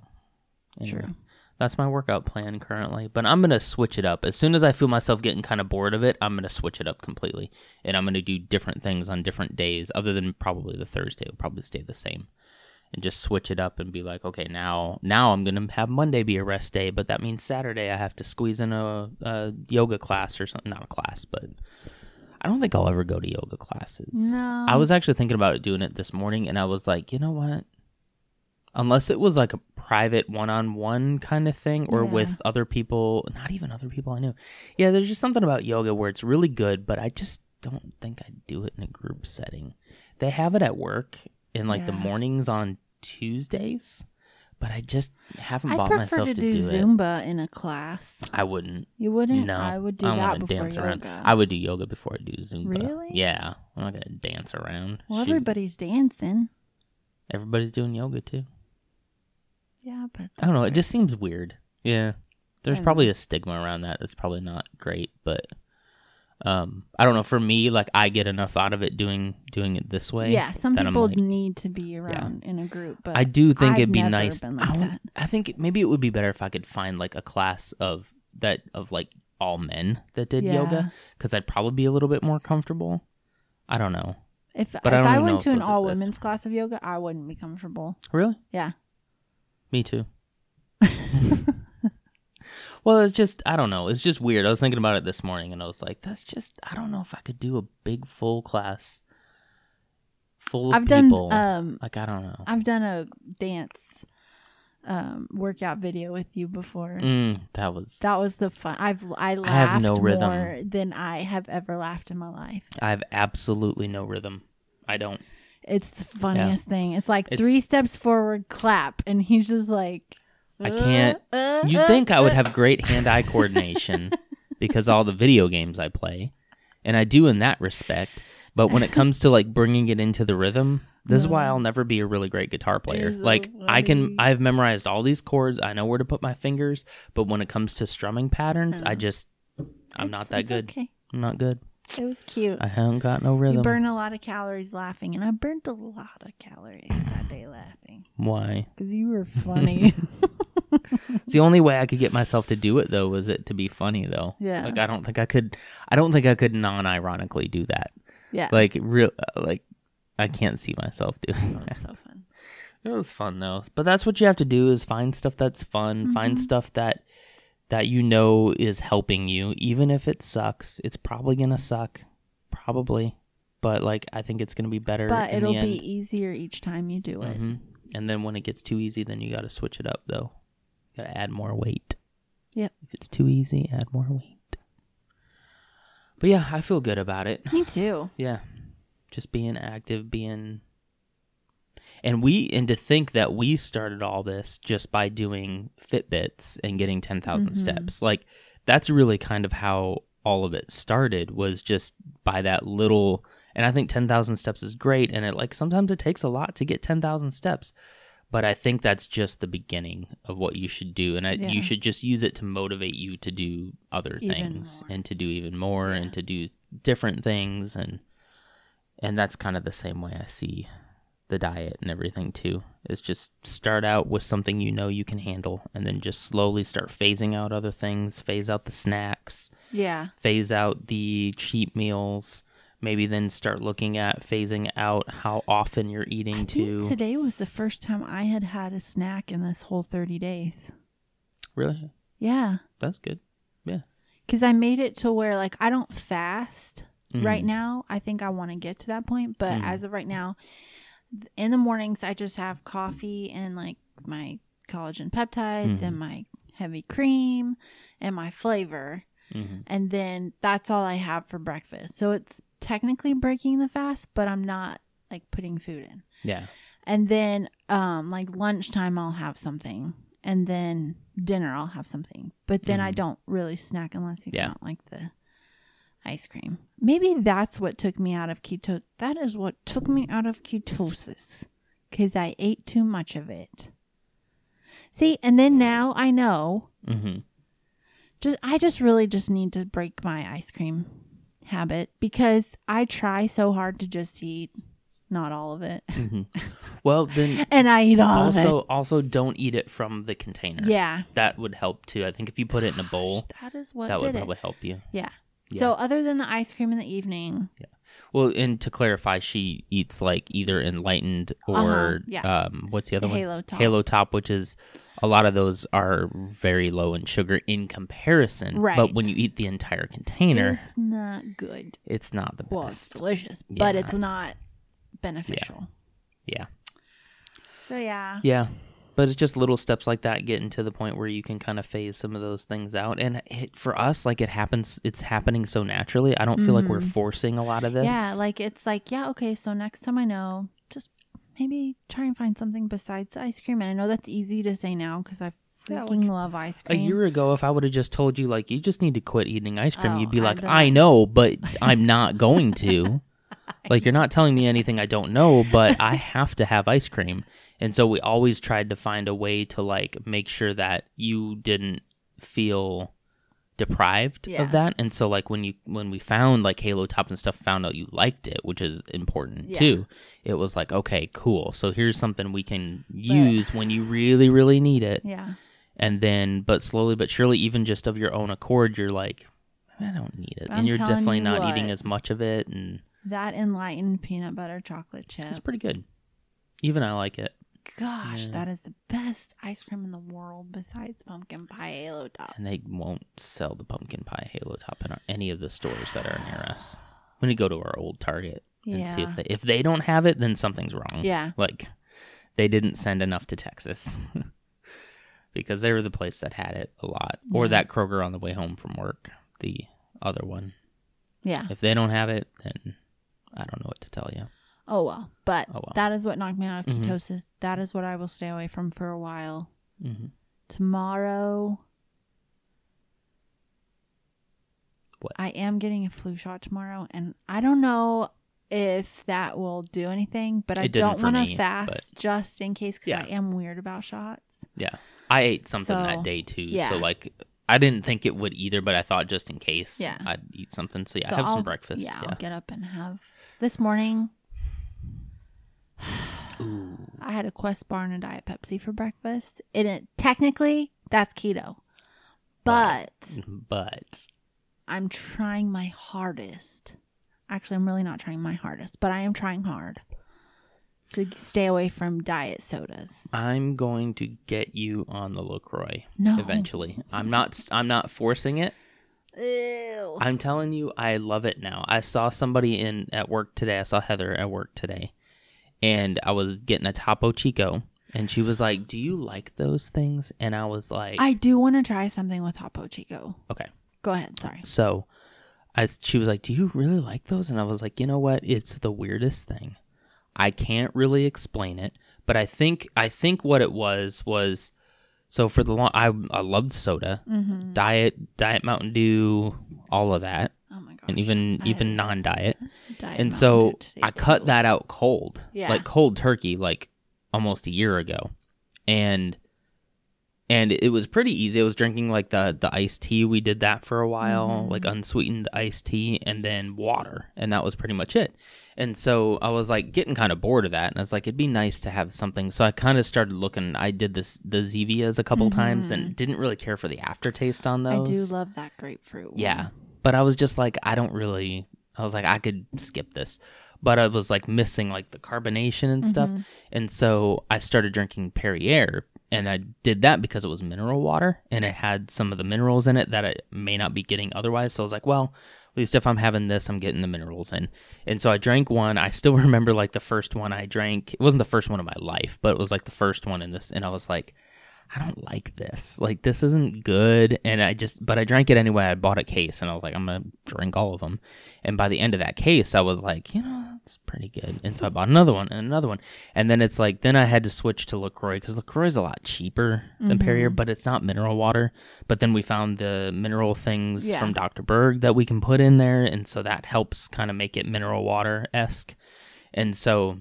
Speaker 2: anyway,
Speaker 1: True.
Speaker 2: That's my workout plan currently, but I'm gonna switch it up as soon as I feel myself getting kind of bored of it. I'm gonna switch it up completely, and I'm gonna do different things on different days, other than probably the Thursday will probably stay the same, and just switch it up and be like, okay, now now I'm gonna have Monday be a rest day, but that means Saturday I have to squeeze in a, a yoga class or something, not a class, but I don't think I'll ever go to yoga classes.
Speaker 1: No.
Speaker 2: I was actually thinking about doing it this morning, and I was like, you know what? Unless it was like a private one-on-one kind of thing, or
Speaker 1: Yeah.
Speaker 2: with other people, not even other people I knew. Yeah, there's just something about yoga where it's really good, but I just don't think I'd do it in a group setting. They have it at work in like the mornings on Tuesdays, but I just haven't
Speaker 1: I
Speaker 2: bought myself
Speaker 1: to
Speaker 2: to,
Speaker 1: do,
Speaker 2: do, it.
Speaker 1: Zumba in a class.
Speaker 2: I wouldn't.
Speaker 1: You wouldn't?
Speaker 2: No,
Speaker 1: I would do
Speaker 2: I
Speaker 1: that before
Speaker 2: dance
Speaker 1: yoga.
Speaker 2: around. I would do yoga before I do Zumba.
Speaker 1: Really?
Speaker 2: Yeah, I'm not gonna dance around.
Speaker 1: well,
Speaker 2: Shoot.
Speaker 1: everybody's dancing.
Speaker 2: Everybody's doing yoga too.
Speaker 1: Yeah, but
Speaker 2: I don't know.
Speaker 1: that's
Speaker 2: It just seems weird. Yeah, there's probably a stigma around that. That's probably not great, but um, I don't know. For me, like I get enough out of it doing doing it this way.
Speaker 1: yeah. Some people
Speaker 2: like-
Speaker 1: need to be around in a group, but
Speaker 2: I do think
Speaker 1: I've
Speaker 2: it'd be nice.
Speaker 1: like
Speaker 2: I, would-. I think maybe it would be better if I could find like a class of that of like all men that did
Speaker 1: Yeah.
Speaker 2: yoga because I'd probably be a little bit more comfortable. I don't know.
Speaker 1: If
Speaker 2: But
Speaker 1: if I,
Speaker 2: know
Speaker 1: went to an all
Speaker 2: exist.
Speaker 1: women's class of yoga, I wouldn't be comfortable.
Speaker 2: Really?
Speaker 1: Yeah.
Speaker 2: Me too. (laughs) well, it's just I don't know. It's just weird. I was thinking about it this morning, and I was like, "That's just I don't know if I could do a big full class full of
Speaker 1: I've done um
Speaker 2: like I don't know.
Speaker 1: I've done a dance um workout video with you before.
Speaker 2: Mm, that was
Speaker 1: That was the fun. I've I laughed
Speaker 2: have no rhythm.
Speaker 1: more than I have ever laughed in my life.
Speaker 2: I have absolutely no rhythm. I don't.
Speaker 1: It's the funniest thing. It's like
Speaker 2: It's-
Speaker 1: three steps forward, clap, and he's just like,
Speaker 2: I can't-
Speaker 1: uh, uh,
Speaker 2: You'd
Speaker 1: uh,
Speaker 2: think I would have great hand-eye coordination because all the video games I play, and I do in that respect. But when it (laughs) comes to like bringing it into the rhythm, this is why I'll never be a really great guitar player.
Speaker 1: So
Speaker 2: like I can,
Speaker 1: funny.
Speaker 2: I've memorized all these chords. I know where to put my fingers. But when it comes to strumming patterns, I just, I'm
Speaker 1: It's-
Speaker 2: not that
Speaker 1: it's
Speaker 2: good.
Speaker 1: Okay,
Speaker 2: I'm not good.
Speaker 1: it was cute.
Speaker 2: I haven't got no
Speaker 1: You
Speaker 2: rhythm.
Speaker 1: burn a lot of calories laughing, and I burnt a lot of calories that day laughing
Speaker 2: Why? (laughs)
Speaker 1: because you were (laughs) funny. (laughs)
Speaker 2: It's the only way I could get myself to do it though was it to be funny though.
Speaker 1: Yeah.
Speaker 2: Like I don't think I could. I don't think I could non-ironically do that.
Speaker 1: yeah,
Speaker 2: Like real. Like I can't see myself doing that.
Speaker 1: that was so fun. (laughs)
Speaker 2: It was fun though. But that's what you have to do is find stuff that's fun, find
Speaker 1: Mhm.
Speaker 2: stuff that that you know is helping you even if it sucks. It's probably going to suck. Probably. But like I think it's going to be better
Speaker 1: But it'll be easier each time you do it.
Speaker 2: Mhm. And then when it gets too easy then you got to switch it up though. Got to add more weight.
Speaker 1: Yep.
Speaker 2: If it's too easy, add more weight. But yeah, I feel good about it.
Speaker 1: Me too.
Speaker 2: Yeah. Just being active, being and we and to think that we started all this just by doing Fitbits and getting 10,000
Speaker 1: Mhm.
Speaker 2: steps. Like that's really kind of how all of it started was just by that little and I think 10,000 steps is great and it like sometimes it takes a lot to get 10,000 steps. But I think that's just the beginning of what you should do and I,
Speaker 1: Yeah.
Speaker 2: you should just use it to motivate you to do other
Speaker 1: Even
Speaker 2: things
Speaker 1: more.
Speaker 2: and to do even more
Speaker 1: Yeah.
Speaker 2: and to do different things and and that's kind of the same way I see the diet and everything too. Is just start out with something you know you can handle and then just slowly start phasing out other things, phase out the snacks,
Speaker 1: Yeah.
Speaker 2: phase out the cheap meals, maybe then start looking at phasing out how often you're eating
Speaker 1: I
Speaker 2: too.
Speaker 1: today was the first time I had had a snack in this whole 30 days.
Speaker 2: really?
Speaker 1: Yeah.
Speaker 2: That's good. Yeah.
Speaker 1: Because I made it to where, like, I don't fast right
Speaker 2: Mhm.
Speaker 1: now. I think I want to get to that point. But
Speaker 2: Mhm.
Speaker 1: as of right now, in the mornings, I just have coffee and, like, my collagen peptides
Speaker 2: Mhm.
Speaker 1: and my heavy cream and my flavor.
Speaker 2: Mhm.
Speaker 1: and then that's all I have for breakfast. So it's technically breaking the fast, but I'm not like putting food in.
Speaker 2: Yeah.
Speaker 1: And then um like lunchtime I'll have something. And then dinner I'll have something. But then I
Speaker 2: Mhm.
Speaker 1: don't really snack unless you
Speaker 2: Yeah.
Speaker 1: count like the ice cream. Maybe that's what took me out of keto. That is what took me out of ketosis cuz I ate too much of it. See, and then now I know
Speaker 2: hmm
Speaker 1: just I just really just need to break my ice cream habit because I try so hard to just eat not all of it.
Speaker 2: hmm Well, then (laughs)
Speaker 1: And I eat all
Speaker 2: also
Speaker 1: of
Speaker 2: also don't eat it from the container.
Speaker 1: Yeah.
Speaker 2: That would help too. I think if you put it in a bowl,
Speaker 1: That is what
Speaker 2: that would
Speaker 1: it.
Speaker 2: probably help you.
Speaker 1: Yeah.
Speaker 2: Yeah.
Speaker 1: So other than the ice cream in the evening,
Speaker 2: Well, and to clarify, she eats like either enlightened or
Speaker 1: Uh-huh, yeah.
Speaker 2: um, what's the
Speaker 1: the
Speaker 2: other one?
Speaker 1: Halo Top.
Speaker 2: Halo Top, which is a lot of those are very low in sugar in comparison.
Speaker 1: Right.
Speaker 2: But when you eat the entire container,
Speaker 1: It's not good.
Speaker 2: it's not the
Speaker 1: Well, it's
Speaker 2: best.
Speaker 1: delicious, but it's not beneficial.
Speaker 2: Yeah.
Speaker 1: So yeah.
Speaker 2: Yeah. But it's just little steps like that getting to the point where you can kind of phase some of those things out. And it, for us, like it happens, it's happening so naturally. I don't feel like we're
Speaker 1: Mhm.
Speaker 2: forcing a lot of this.
Speaker 1: Yeah, like it's like, yeah, okay, so next time I know, just maybe try and find something besides the ice cream. And I know that's easy to say now because I
Speaker 2: Yeah,
Speaker 1: freaking
Speaker 2: like,
Speaker 1: love ice cream.
Speaker 2: a year ago, if I would have just told you, like, you just need to quit eating ice cream,
Speaker 1: Oh,
Speaker 2: you'd be
Speaker 1: I
Speaker 2: like,
Speaker 1: bet.
Speaker 2: I know, but (laughs) I'm not going to. (laughs) like, you're not telling me anything I don't know, but I have to have ice cream. And so we always tried to find a way to, like, make sure that you didn't feel deprived
Speaker 1: Yeah.
Speaker 2: of that. And so, like, when you, when we found, like, Halo Top and stuff, found out you liked it, which is important
Speaker 1: Yeah.
Speaker 2: too, it was like, okay, cool. So here's something we can use when you really, really need it
Speaker 1: yeah.
Speaker 2: and then but slowly but surely even just of your own accord you're like i don't need it
Speaker 1: I'm
Speaker 2: and you're definitely
Speaker 1: you
Speaker 2: not eating as much of it and
Speaker 1: That enlightened peanut butter chocolate chip.
Speaker 2: it's pretty good even i like it
Speaker 1: Gosh,
Speaker 2: Yeah.
Speaker 1: that is the best ice cream in the world besides pumpkin pie halo top.
Speaker 2: and they won't sell the pumpkin pie halo top in any of the stores that are near us when to go to our old target and see if they if they don't have it then something's wrong
Speaker 1: Yeah.
Speaker 2: like they didn't send enough to texas (laughs) because they were the place that had it a lot or that kroger on the way home from work the other one
Speaker 1: Yeah.
Speaker 2: If they don't have it, then I don't know what to tell you.
Speaker 1: Oh well. But
Speaker 2: Oh, well.
Speaker 1: that is what knocked me out of
Speaker 2: Mhm.
Speaker 1: ketosis. That is what I will stay away from for a while.
Speaker 2: hmm
Speaker 1: Tomorrow
Speaker 2: What?
Speaker 1: I am getting a flu shot tomorrow and I don't know if that will do anything, but I
Speaker 2: It didn't
Speaker 1: don't want to fast
Speaker 2: but-
Speaker 1: just in case cuz
Speaker 2: Yeah.
Speaker 1: I am weird about shots.
Speaker 2: Yeah, I ate something
Speaker 1: So,
Speaker 2: that day too,
Speaker 1: yeah.
Speaker 2: so like I didn't think it would either, but I thought just in case,
Speaker 1: Yeah.
Speaker 2: I'd eat something. So yeah,
Speaker 1: So
Speaker 2: have
Speaker 1: I'll-
Speaker 2: some breakfast.
Speaker 1: Yeah,
Speaker 2: Yeah,
Speaker 1: I'll get up and have this morning. (sighs) I had a Quest bar and a Diet Pepsi for breakfast. And it technically that's keto. But (laughs)
Speaker 2: but
Speaker 1: I'm trying my hardest. Actually, I'm really not trying my hardest, but I am trying hard to stay away from diet sodas.
Speaker 2: I'm going to get you on the LaCroix
Speaker 1: No.
Speaker 2: eventually. I'm not. I'm not forcing it.
Speaker 1: Ew.
Speaker 2: I'm telling you, I love it now. I saw somebody in at work today. I saw Heather at work today, and I was getting a Topo Chico, and she was like, "Do you like those things?" And I was like,
Speaker 1: I do want to try something with Topo Chico.
Speaker 2: "Okay."
Speaker 1: Go ahead. Sorry.
Speaker 2: So, I she was like, "Do you really like those?" And I was like, "You know what? It's the weirdest thing. I can't really explain it, but I think I think what it was was." So for the long, I I loved soda,
Speaker 1: Mm-hmm.
Speaker 2: diet, diet Mountain Dew, all of that,
Speaker 1: Oh my gosh.
Speaker 2: and even
Speaker 1: I-
Speaker 2: even non-diet. And so I cut that out cold,
Speaker 1: Yeah.
Speaker 2: like cold turkey, like almost a year ago, and and it was pretty easy. I was drinking like the the iced tea. We did that for a while,
Speaker 1: Mhm.
Speaker 2: like unsweetened iced tea, and then water, and that was pretty much it. And so I was like getting kind of bored of that, and I was like, it'd be nice to have something. So I kind of started looking. I did this the Zevias a couple times, and didn't really care for the aftertaste on
Speaker 1: Mm-hmm. I do love that grapefruit. one.
Speaker 2: Yeah. But I was just like, I don't really. I was like, I could skip this. But I was like missing like the carbonation and stuff.
Speaker 1: Mhm.
Speaker 2: And so I started drinking Perrier. And I did that because it was mineral water and it had some of the minerals in it that I may not be getting otherwise. So I was like, well, at least if I'm having this, I'm getting the minerals in. And so I drank one. I still (laughs) remember like the first one I drank. It wasn't the first one of my life, but it was like the first one in this. And I was like, I don't like this. Like this isn't good. And I just, but I drank it anyway. I bought a case and I was like, I'm gonna drink all of them. And by the end of that case, I was like, you know, that's pretty good. And so I bought another one and another one. And then it's like, then I had to switch to LaCroix because LaCroix is a lot cheaper than mm-hmm. Perrier, but it's not mineral water. But then we found the mineral things
Speaker 1: Yeah.
Speaker 2: from Dr. Berg that we can put in there, and so that helps kind of make it mineral water esque. And so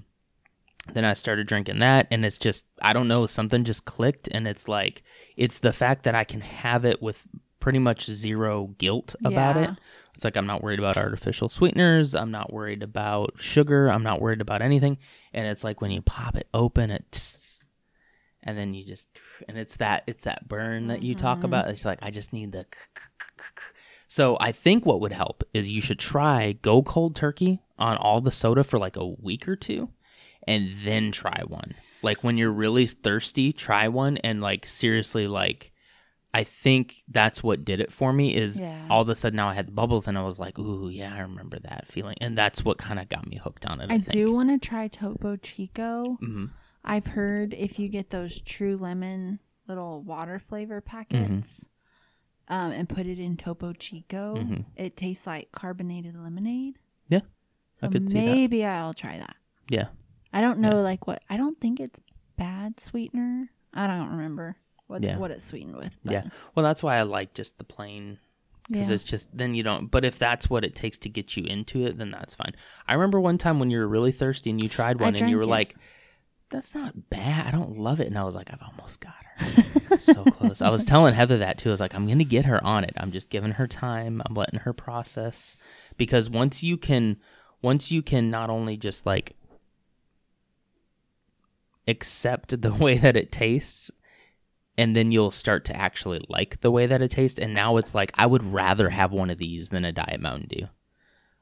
Speaker 2: then I started drinking that, and it's just, I don't know, something just clicked. And it's like, it's the fact that I can have it with pretty much zero guilt about
Speaker 1: Yeah.
Speaker 2: it. It's like, I'm not worried about artificial sweeteners. I'm not worried about sugar. I'm not worried about anything. And it's like when you pop it open, it tss, and then you just, and it's that, it's that burn that you talk mm-hmm. about. It's like, I just need the, so I think what would help is you should try go cold turkey on all the soda for like a week or two and then try one. Like when you're really thirsty, try one and like seriously like I think that's what did it for me is
Speaker 1: Yeah.
Speaker 2: all of a sudden now I had the bubbles and I was like, "Ooh, yeah, I remember that feeling." And that's what kind of got me hooked on it. I,
Speaker 1: I do want to try Topo Chico.
Speaker 2: Mhm.
Speaker 1: I've heard if you get those true lemon little water flavor packets
Speaker 2: Mm-hmm.
Speaker 1: um, and put it in Topo Chico,
Speaker 2: Mhm.
Speaker 1: it tastes like carbonated lemonade.
Speaker 2: Yeah,
Speaker 1: So
Speaker 2: I could see that.
Speaker 1: maybe I'll try that.
Speaker 2: Yeah.
Speaker 1: I don't know like what I don't think it's bad sweetener. I don't remember what
Speaker 2: Yeah.
Speaker 1: what it's sweetened with.
Speaker 2: Yeah. Well, that's why I like just the plain because
Speaker 1: Yeah.
Speaker 2: it's just then you don't. But if that's what it takes to get you into it, then that's fine. I remember one time when you were really thirsty and you tried
Speaker 1: I
Speaker 2: one and you were
Speaker 1: it.
Speaker 2: like, "That's not bad. I don't love it," and I was like, "I've almost got her." (laughs) so close. I was telling Heather that too. I was like, "I'm gonna get her on it. I'm just giving her time. I'm letting her process because once you can, once you can not only just like accept the (laughs) way that it tastes and then you'll start to actually like the way that it tastes. And now it's like I would rather have one of these than a Diet Mountain Dew.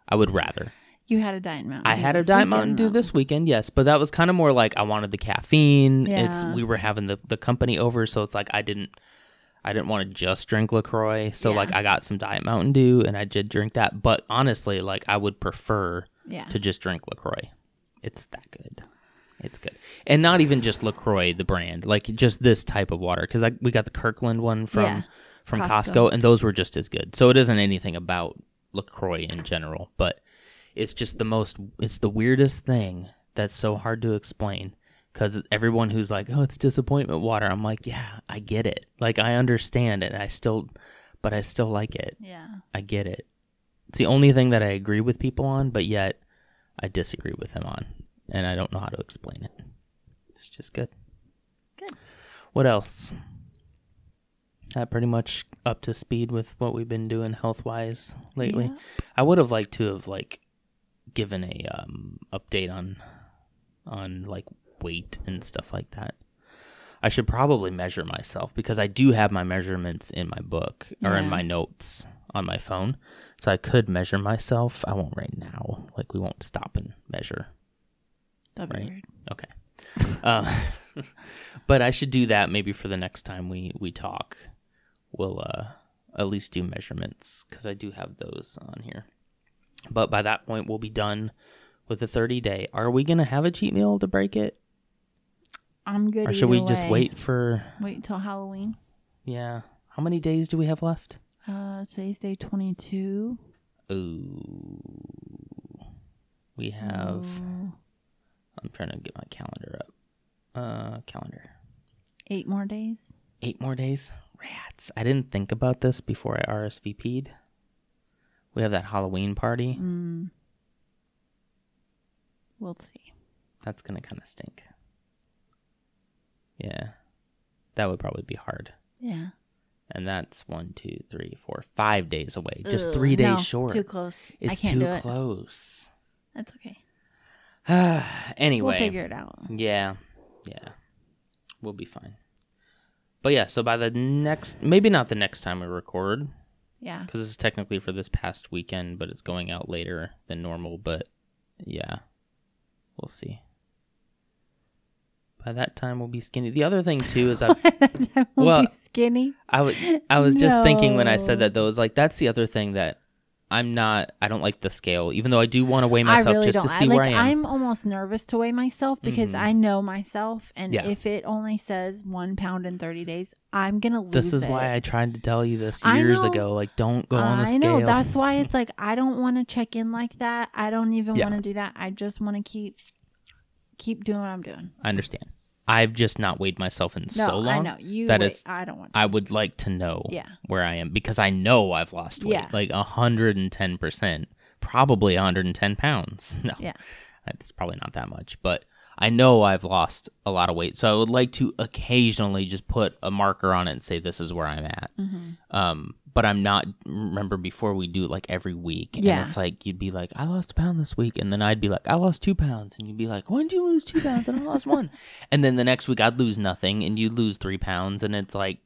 Speaker 2: I would rather.
Speaker 1: You had a Diet Mountain.
Speaker 2: I had a Diet Mountain Dew
Speaker 1: oh.
Speaker 2: this weekend, yes, but that was kind of more like I wanted the caffeine. It's
Speaker 1: Yeah.
Speaker 2: we were having the the company over, so it's like I didn't I didn't want to just drink LaCroix, so
Speaker 1: Yeah.
Speaker 2: like I got some Diet Mountain Dew and I did drink that. But honestly, like I would prefer
Speaker 1: Yeah.
Speaker 2: to just drink LaCroix. It's that good. It's good, and not even just LaCroix, the brand, like just this type of water. Because we got the Kirkland one from
Speaker 1: Yeah.
Speaker 2: from
Speaker 1: Costco.
Speaker 2: Costco, and those were just as good. So it isn't anything about LaCroix in general, but it's just the most. It's the weirdest thing that's so hard to explain. Because everyone who's like, "Oh, it's disappointment water," I'm like, "Yeah, I get it. Like I understand it. I still, but I still like it.
Speaker 1: Yeah.
Speaker 2: I get it. It's the only thing that I agree with people on, but yet I disagree with them on, and I don't know how to explain it. It's just good.
Speaker 1: Good.
Speaker 2: What else? That pretty much up to speed with what we've been doing health wise lately.
Speaker 1: Yeah.
Speaker 2: I would have liked to have like given a um, update on on like weight and stuff like that. I should probably measure myself because I do have my measurements in my book or in my notes on my phone. So I could measure myself. I won't right now. Like we won't stop and measure.
Speaker 1: That'd be
Speaker 2: Right.
Speaker 1: weird.
Speaker 2: Okay. uh, (laughs) but I should do that maybe for the next time we we talk. We'll uh, at least do measurements because I do have those on here. But by that point, we'll be done with the 30 day. Are we gonna have a cheat meal to break it,
Speaker 1: I'm good.
Speaker 2: or should we
Speaker 1: either
Speaker 2: just wait for?
Speaker 1: Wait until Halloween.
Speaker 2: Yeah. How many days do we have left?
Speaker 1: Uh, today's day 22.
Speaker 2: Ooh. We have.
Speaker 1: so
Speaker 2: I'm trying to get my calendar up. Uh, calendar.
Speaker 1: eight more days.
Speaker 2: Eight more days? Rats. I didn't think about this before I RSVP'd. We have that Halloween party.
Speaker 1: Mm. We'll see.
Speaker 2: That's going to kind of stink. Yeah. That would probably be hard.
Speaker 1: Yeah.
Speaker 2: And that's one, two, three, four, five days away. Just
Speaker 1: Ugh,
Speaker 2: three days
Speaker 1: no,
Speaker 2: short.
Speaker 1: Too close.
Speaker 2: It's
Speaker 1: I can't
Speaker 2: too
Speaker 1: do it.
Speaker 2: close.
Speaker 1: That's okay. (sighs)
Speaker 2: anyway.
Speaker 1: We'll figure it out.
Speaker 2: Yeah. Yeah. We'll be fine. But yeah, so by the next, maybe not the next time we record,
Speaker 1: Yeah.
Speaker 2: because this is technically for this past weekend, but it's going out later than normal. But yeah, we'll see. By that time, we'll be skinny. The other thing too is (laughs) I, Well,
Speaker 1: be skinny.
Speaker 2: I was, I was just thinking when I said that though, is like that's the other thing that I'm not. I don't like the scale, even though I do want to weigh myself
Speaker 1: really
Speaker 2: just
Speaker 1: don't.
Speaker 2: to see
Speaker 1: I, like,
Speaker 2: where I am.
Speaker 1: I'm almost nervous to weigh myself because
Speaker 2: Mhm.
Speaker 1: I know myself, and
Speaker 2: Yeah.
Speaker 1: if it only says one pound in 30 days, I'm gonna lose
Speaker 2: this is
Speaker 1: it.
Speaker 2: why I tried to tell you this years
Speaker 1: know.
Speaker 2: ago. Like, don't go on the
Speaker 1: I
Speaker 2: scale.
Speaker 1: I know. That's why it's (laughs) like I don't want to check in like that. I don't even
Speaker 2: Yeah.
Speaker 1: want to do that. I just want to keep keep doing what I'm doing.
Speaker 2: I understand. I've just not weighed myself in
Speaker 1: No,
Speaker 2: so long.
Speaker 1: I know you.
Speaker 2: that it's-
Speaker 1: I don't want. To.
Speaker 2: I would like to know
Speaker 1: Yeah.
Speaker 2: where I am because I know I've lost weight,
Speaker 1: Yeah.
Speaker 2: like hundred and ten percent, probably hundred and ten pounds. (laughs) No,
Speaker 1: Yeah.
Speaker 2: it's probably not that much, but I know I've lost a lot of weight. So I would like to occasionally just put a marker on it and say this is where I'm at.
Speaker 1: Mhm.
Speaker 2: Um, but I'm not. Remember before we do it like every week, and
Speaker 1: Yeah.
Speaker 2: it's like you'd be like, I lost a pound this week, and then I'd be like, I lost two pounds, and you'd be like, when did you lose two pounds? And I lost one, (laughs) and then the next week I'd lose nothing, and you'd lose three pounds, and it's like,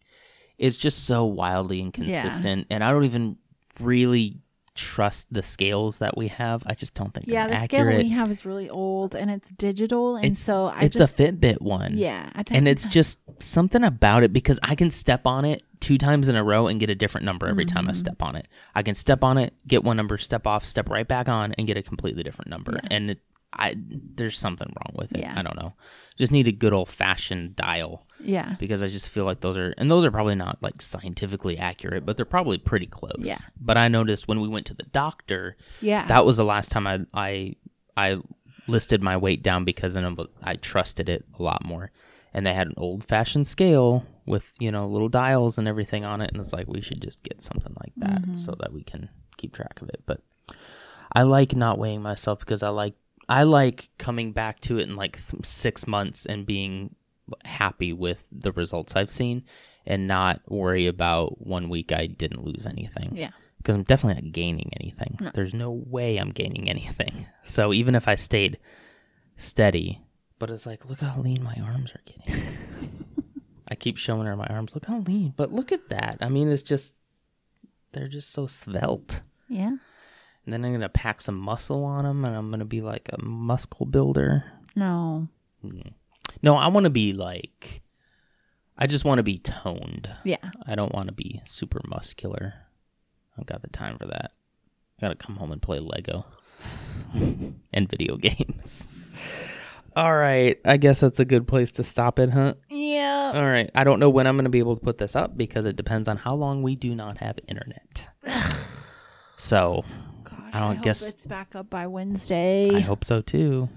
Speaker 2: it's just so wildly inconsistent, and I don't even really trust the scales that we have. I just don't think
Speaker 1: Yeah, the scale we have is really old and it's digital, and
Speaker 2: It's-
Speaker 1: so I
Speaker 2: it's
Speaker 1: just
Speaker 2: a Fitbit one,
Speaker 1: Yeah, I
Speaker 2: and it's (laughs) just something about it because I can step on it two times in a row and get a different number every time I
Speaker 1: Mhm.
Speaker 2: step on it. I can step on it, get one number, step off, step right back on, and get a completely different number.
Speaker 1: Yeah.
Speaker 2: And it, I there's something wrong with it.
Speaker 1: Yeah.
Speaker 2: I don't know. Just need a good old fashioned dial
Speaker 1: yeah,
Speaker 2: because I just feel like those are and those are probably not like scientifically accurate, but they're probably pretty close.
Speaker 1: Yeah.
Speaker 2: But I noticed when we went to the doctor,
Speaker 1: yeah.
Speaker 2: that was the last time I I I listed my weight down because I trusted it a lot more. And they had an old fashioned scale with you know little dials and everything on it, and it's like we should just get something like that
Speaker 1: Mhm.
Speaker 2: so that we can keep track of it. But I like not weighing myself because I like I like coming back to it in like th- six months and being happy with the results I've seen, and not worry about one week I didn't lose anything
Speaker 1: yeah,
Speaker 2: because I'm definitely not gaining anything.
Speaker 1: No.
Speaker 2: There's no way I'm gaining anything. (laughs) So even if I stayed steady, but it's like, look how lean my arms are getting. (laughs) I keep showing her my arms. Look how lean. But look at that. I mean, it's just, they're just so svelte.
Speaker 1: yeah.
Speaker 2: And then I'm going to pack some muscle on them and I'm going to be like a muscle builder.
Speaker 1: No, mm.
Speaker 2: No, I want to be like, I just want to be toned.
Speaker 1: yeah,
Speaker 2: I don't want to be super muscular. I don't got the time for that. I gotta come home and play Lego (laughs) and video games. All right, I guess that's a good place to stop it, huh?
Speaker 1: yeah.
Speaker 2: All right, I don't know when I'm gonna be able to put this up because it depends on how long we do not have internet. (sighs) so
Speaker 1: Gosh,
Speaker 2: I don't
Speaker 1: hope
Speaker 2: guess-
Speaker 1: it's back up by Wednesday.
Speaker 2: I hope so too.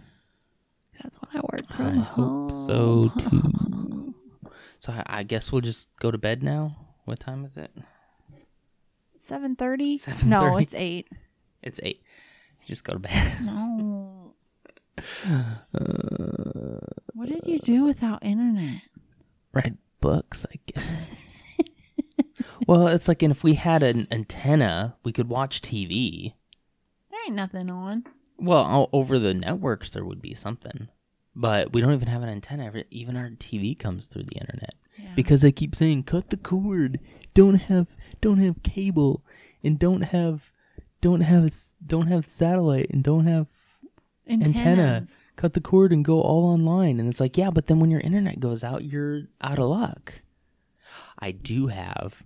Speaker 1: That's when I work.
Speaker 2: I
Speaker 1: From
Speaker 2: hope so too. So I, I guess we'll just go to bed now. What time is it?
Speaker 1: Seven thirty? No,
Speaker 2: 7:30.
Speaker 1: it's eight.
Speaker 2: It's eight. Just go to bed. (laughs)
Speaker 1: No.
Speaker 2: Uh,
Speaker 1: What did you do without internet?
Speaker 2: read books, I guess. well, it's like, and if we had an antenna, we could watch TV.
Speaker 1: There ain't nothing on.
Speaker 2: Well, o- over the networks, there would be something, but we don't even have an antenna. Even our TV comes through the internet
Speaker 1: Yeah.
Speaker 2: because they keep saying cut the cord, don't have, don't have cable, and don't have, don't have, don't have satellite, and don't have antenna. Cut the cord and go all online. And it's like, yeah, but then when your internet goes out, you're out of luck. I do have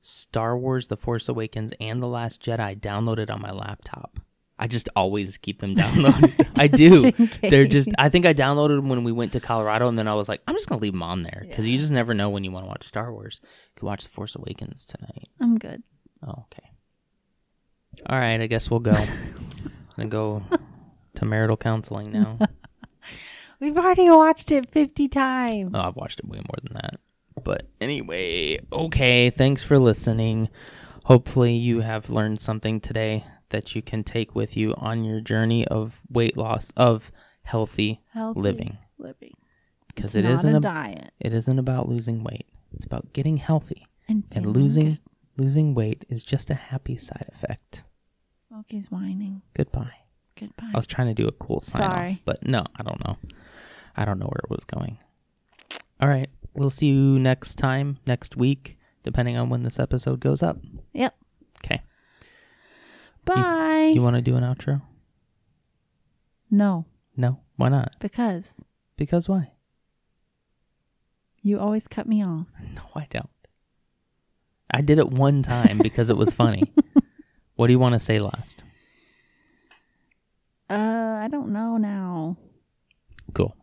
Speaker 2: Star Wars The Force Awakens and The Last Jedi downloaded on my laptop. I just always keep them (laughs) downloaded. I do. They're just. I think I downloaded them when we went to Colorado, and then I was like, I'm just going to leave them on there because
Speaker 1: Yeah.
Speaker 2: you just never know when you want to watch Star Wars. You could watch The Force Awakens tonight.
Speaker 1: I'm good.
Speaker 2: Oh, okay. All right, I guess we'll go. (laughs) and go to marital counseling now. (laughs)
Speaker 1: We've already watched it 50 times.
Speaker 2: Oh, I've watched it way more than that. But anyway, okay. Thanks for listening. Hopefully, you have learned something today that you can take with you on your journey of weight loss, of healthy
Speaker 1: Healthy
Speaker 2: living.
Speaker 1: Living.
Speaker 2: Because
Speaker 1: It's
Speaker 2: it isn't
Speaker 1: a
Speaker 2: a,
Speaker 1: diet.
Speaker 2: it isn't about losing weight. It's about getting healthy.
Speaker 1: And,
Speaker 2: And losing
Speaker 1: good.
Speaker 2: losing weight is just a happy side effect.
Speaker 1: Smokey's whining.
Speaker 2: Goodbye.
Speaker 1: Goodbye.
Speaker 2: I was trying to do a cool sign
Speaker 1: Sorry.
Speaker 2: off, but no, I don't know. I don't know where it was going. All right. We'll see you next time, next week, depending on when this episode goes up.
Speaker 1: Yep. Bye.
Speaker 2: You want to do an outro?
Speaker 1: no,
Speaker 2: No? Why not?
Speaker 1: because
Speaker 2: Because why?
Speaker 1: you always cut me off. (laughs)
Speaker 2: No, I don't. I did it one time because it was funny. (laughs) What do you want to say last?
Speaker 1: Uh, I don't know now.
Speaker 2: Cool.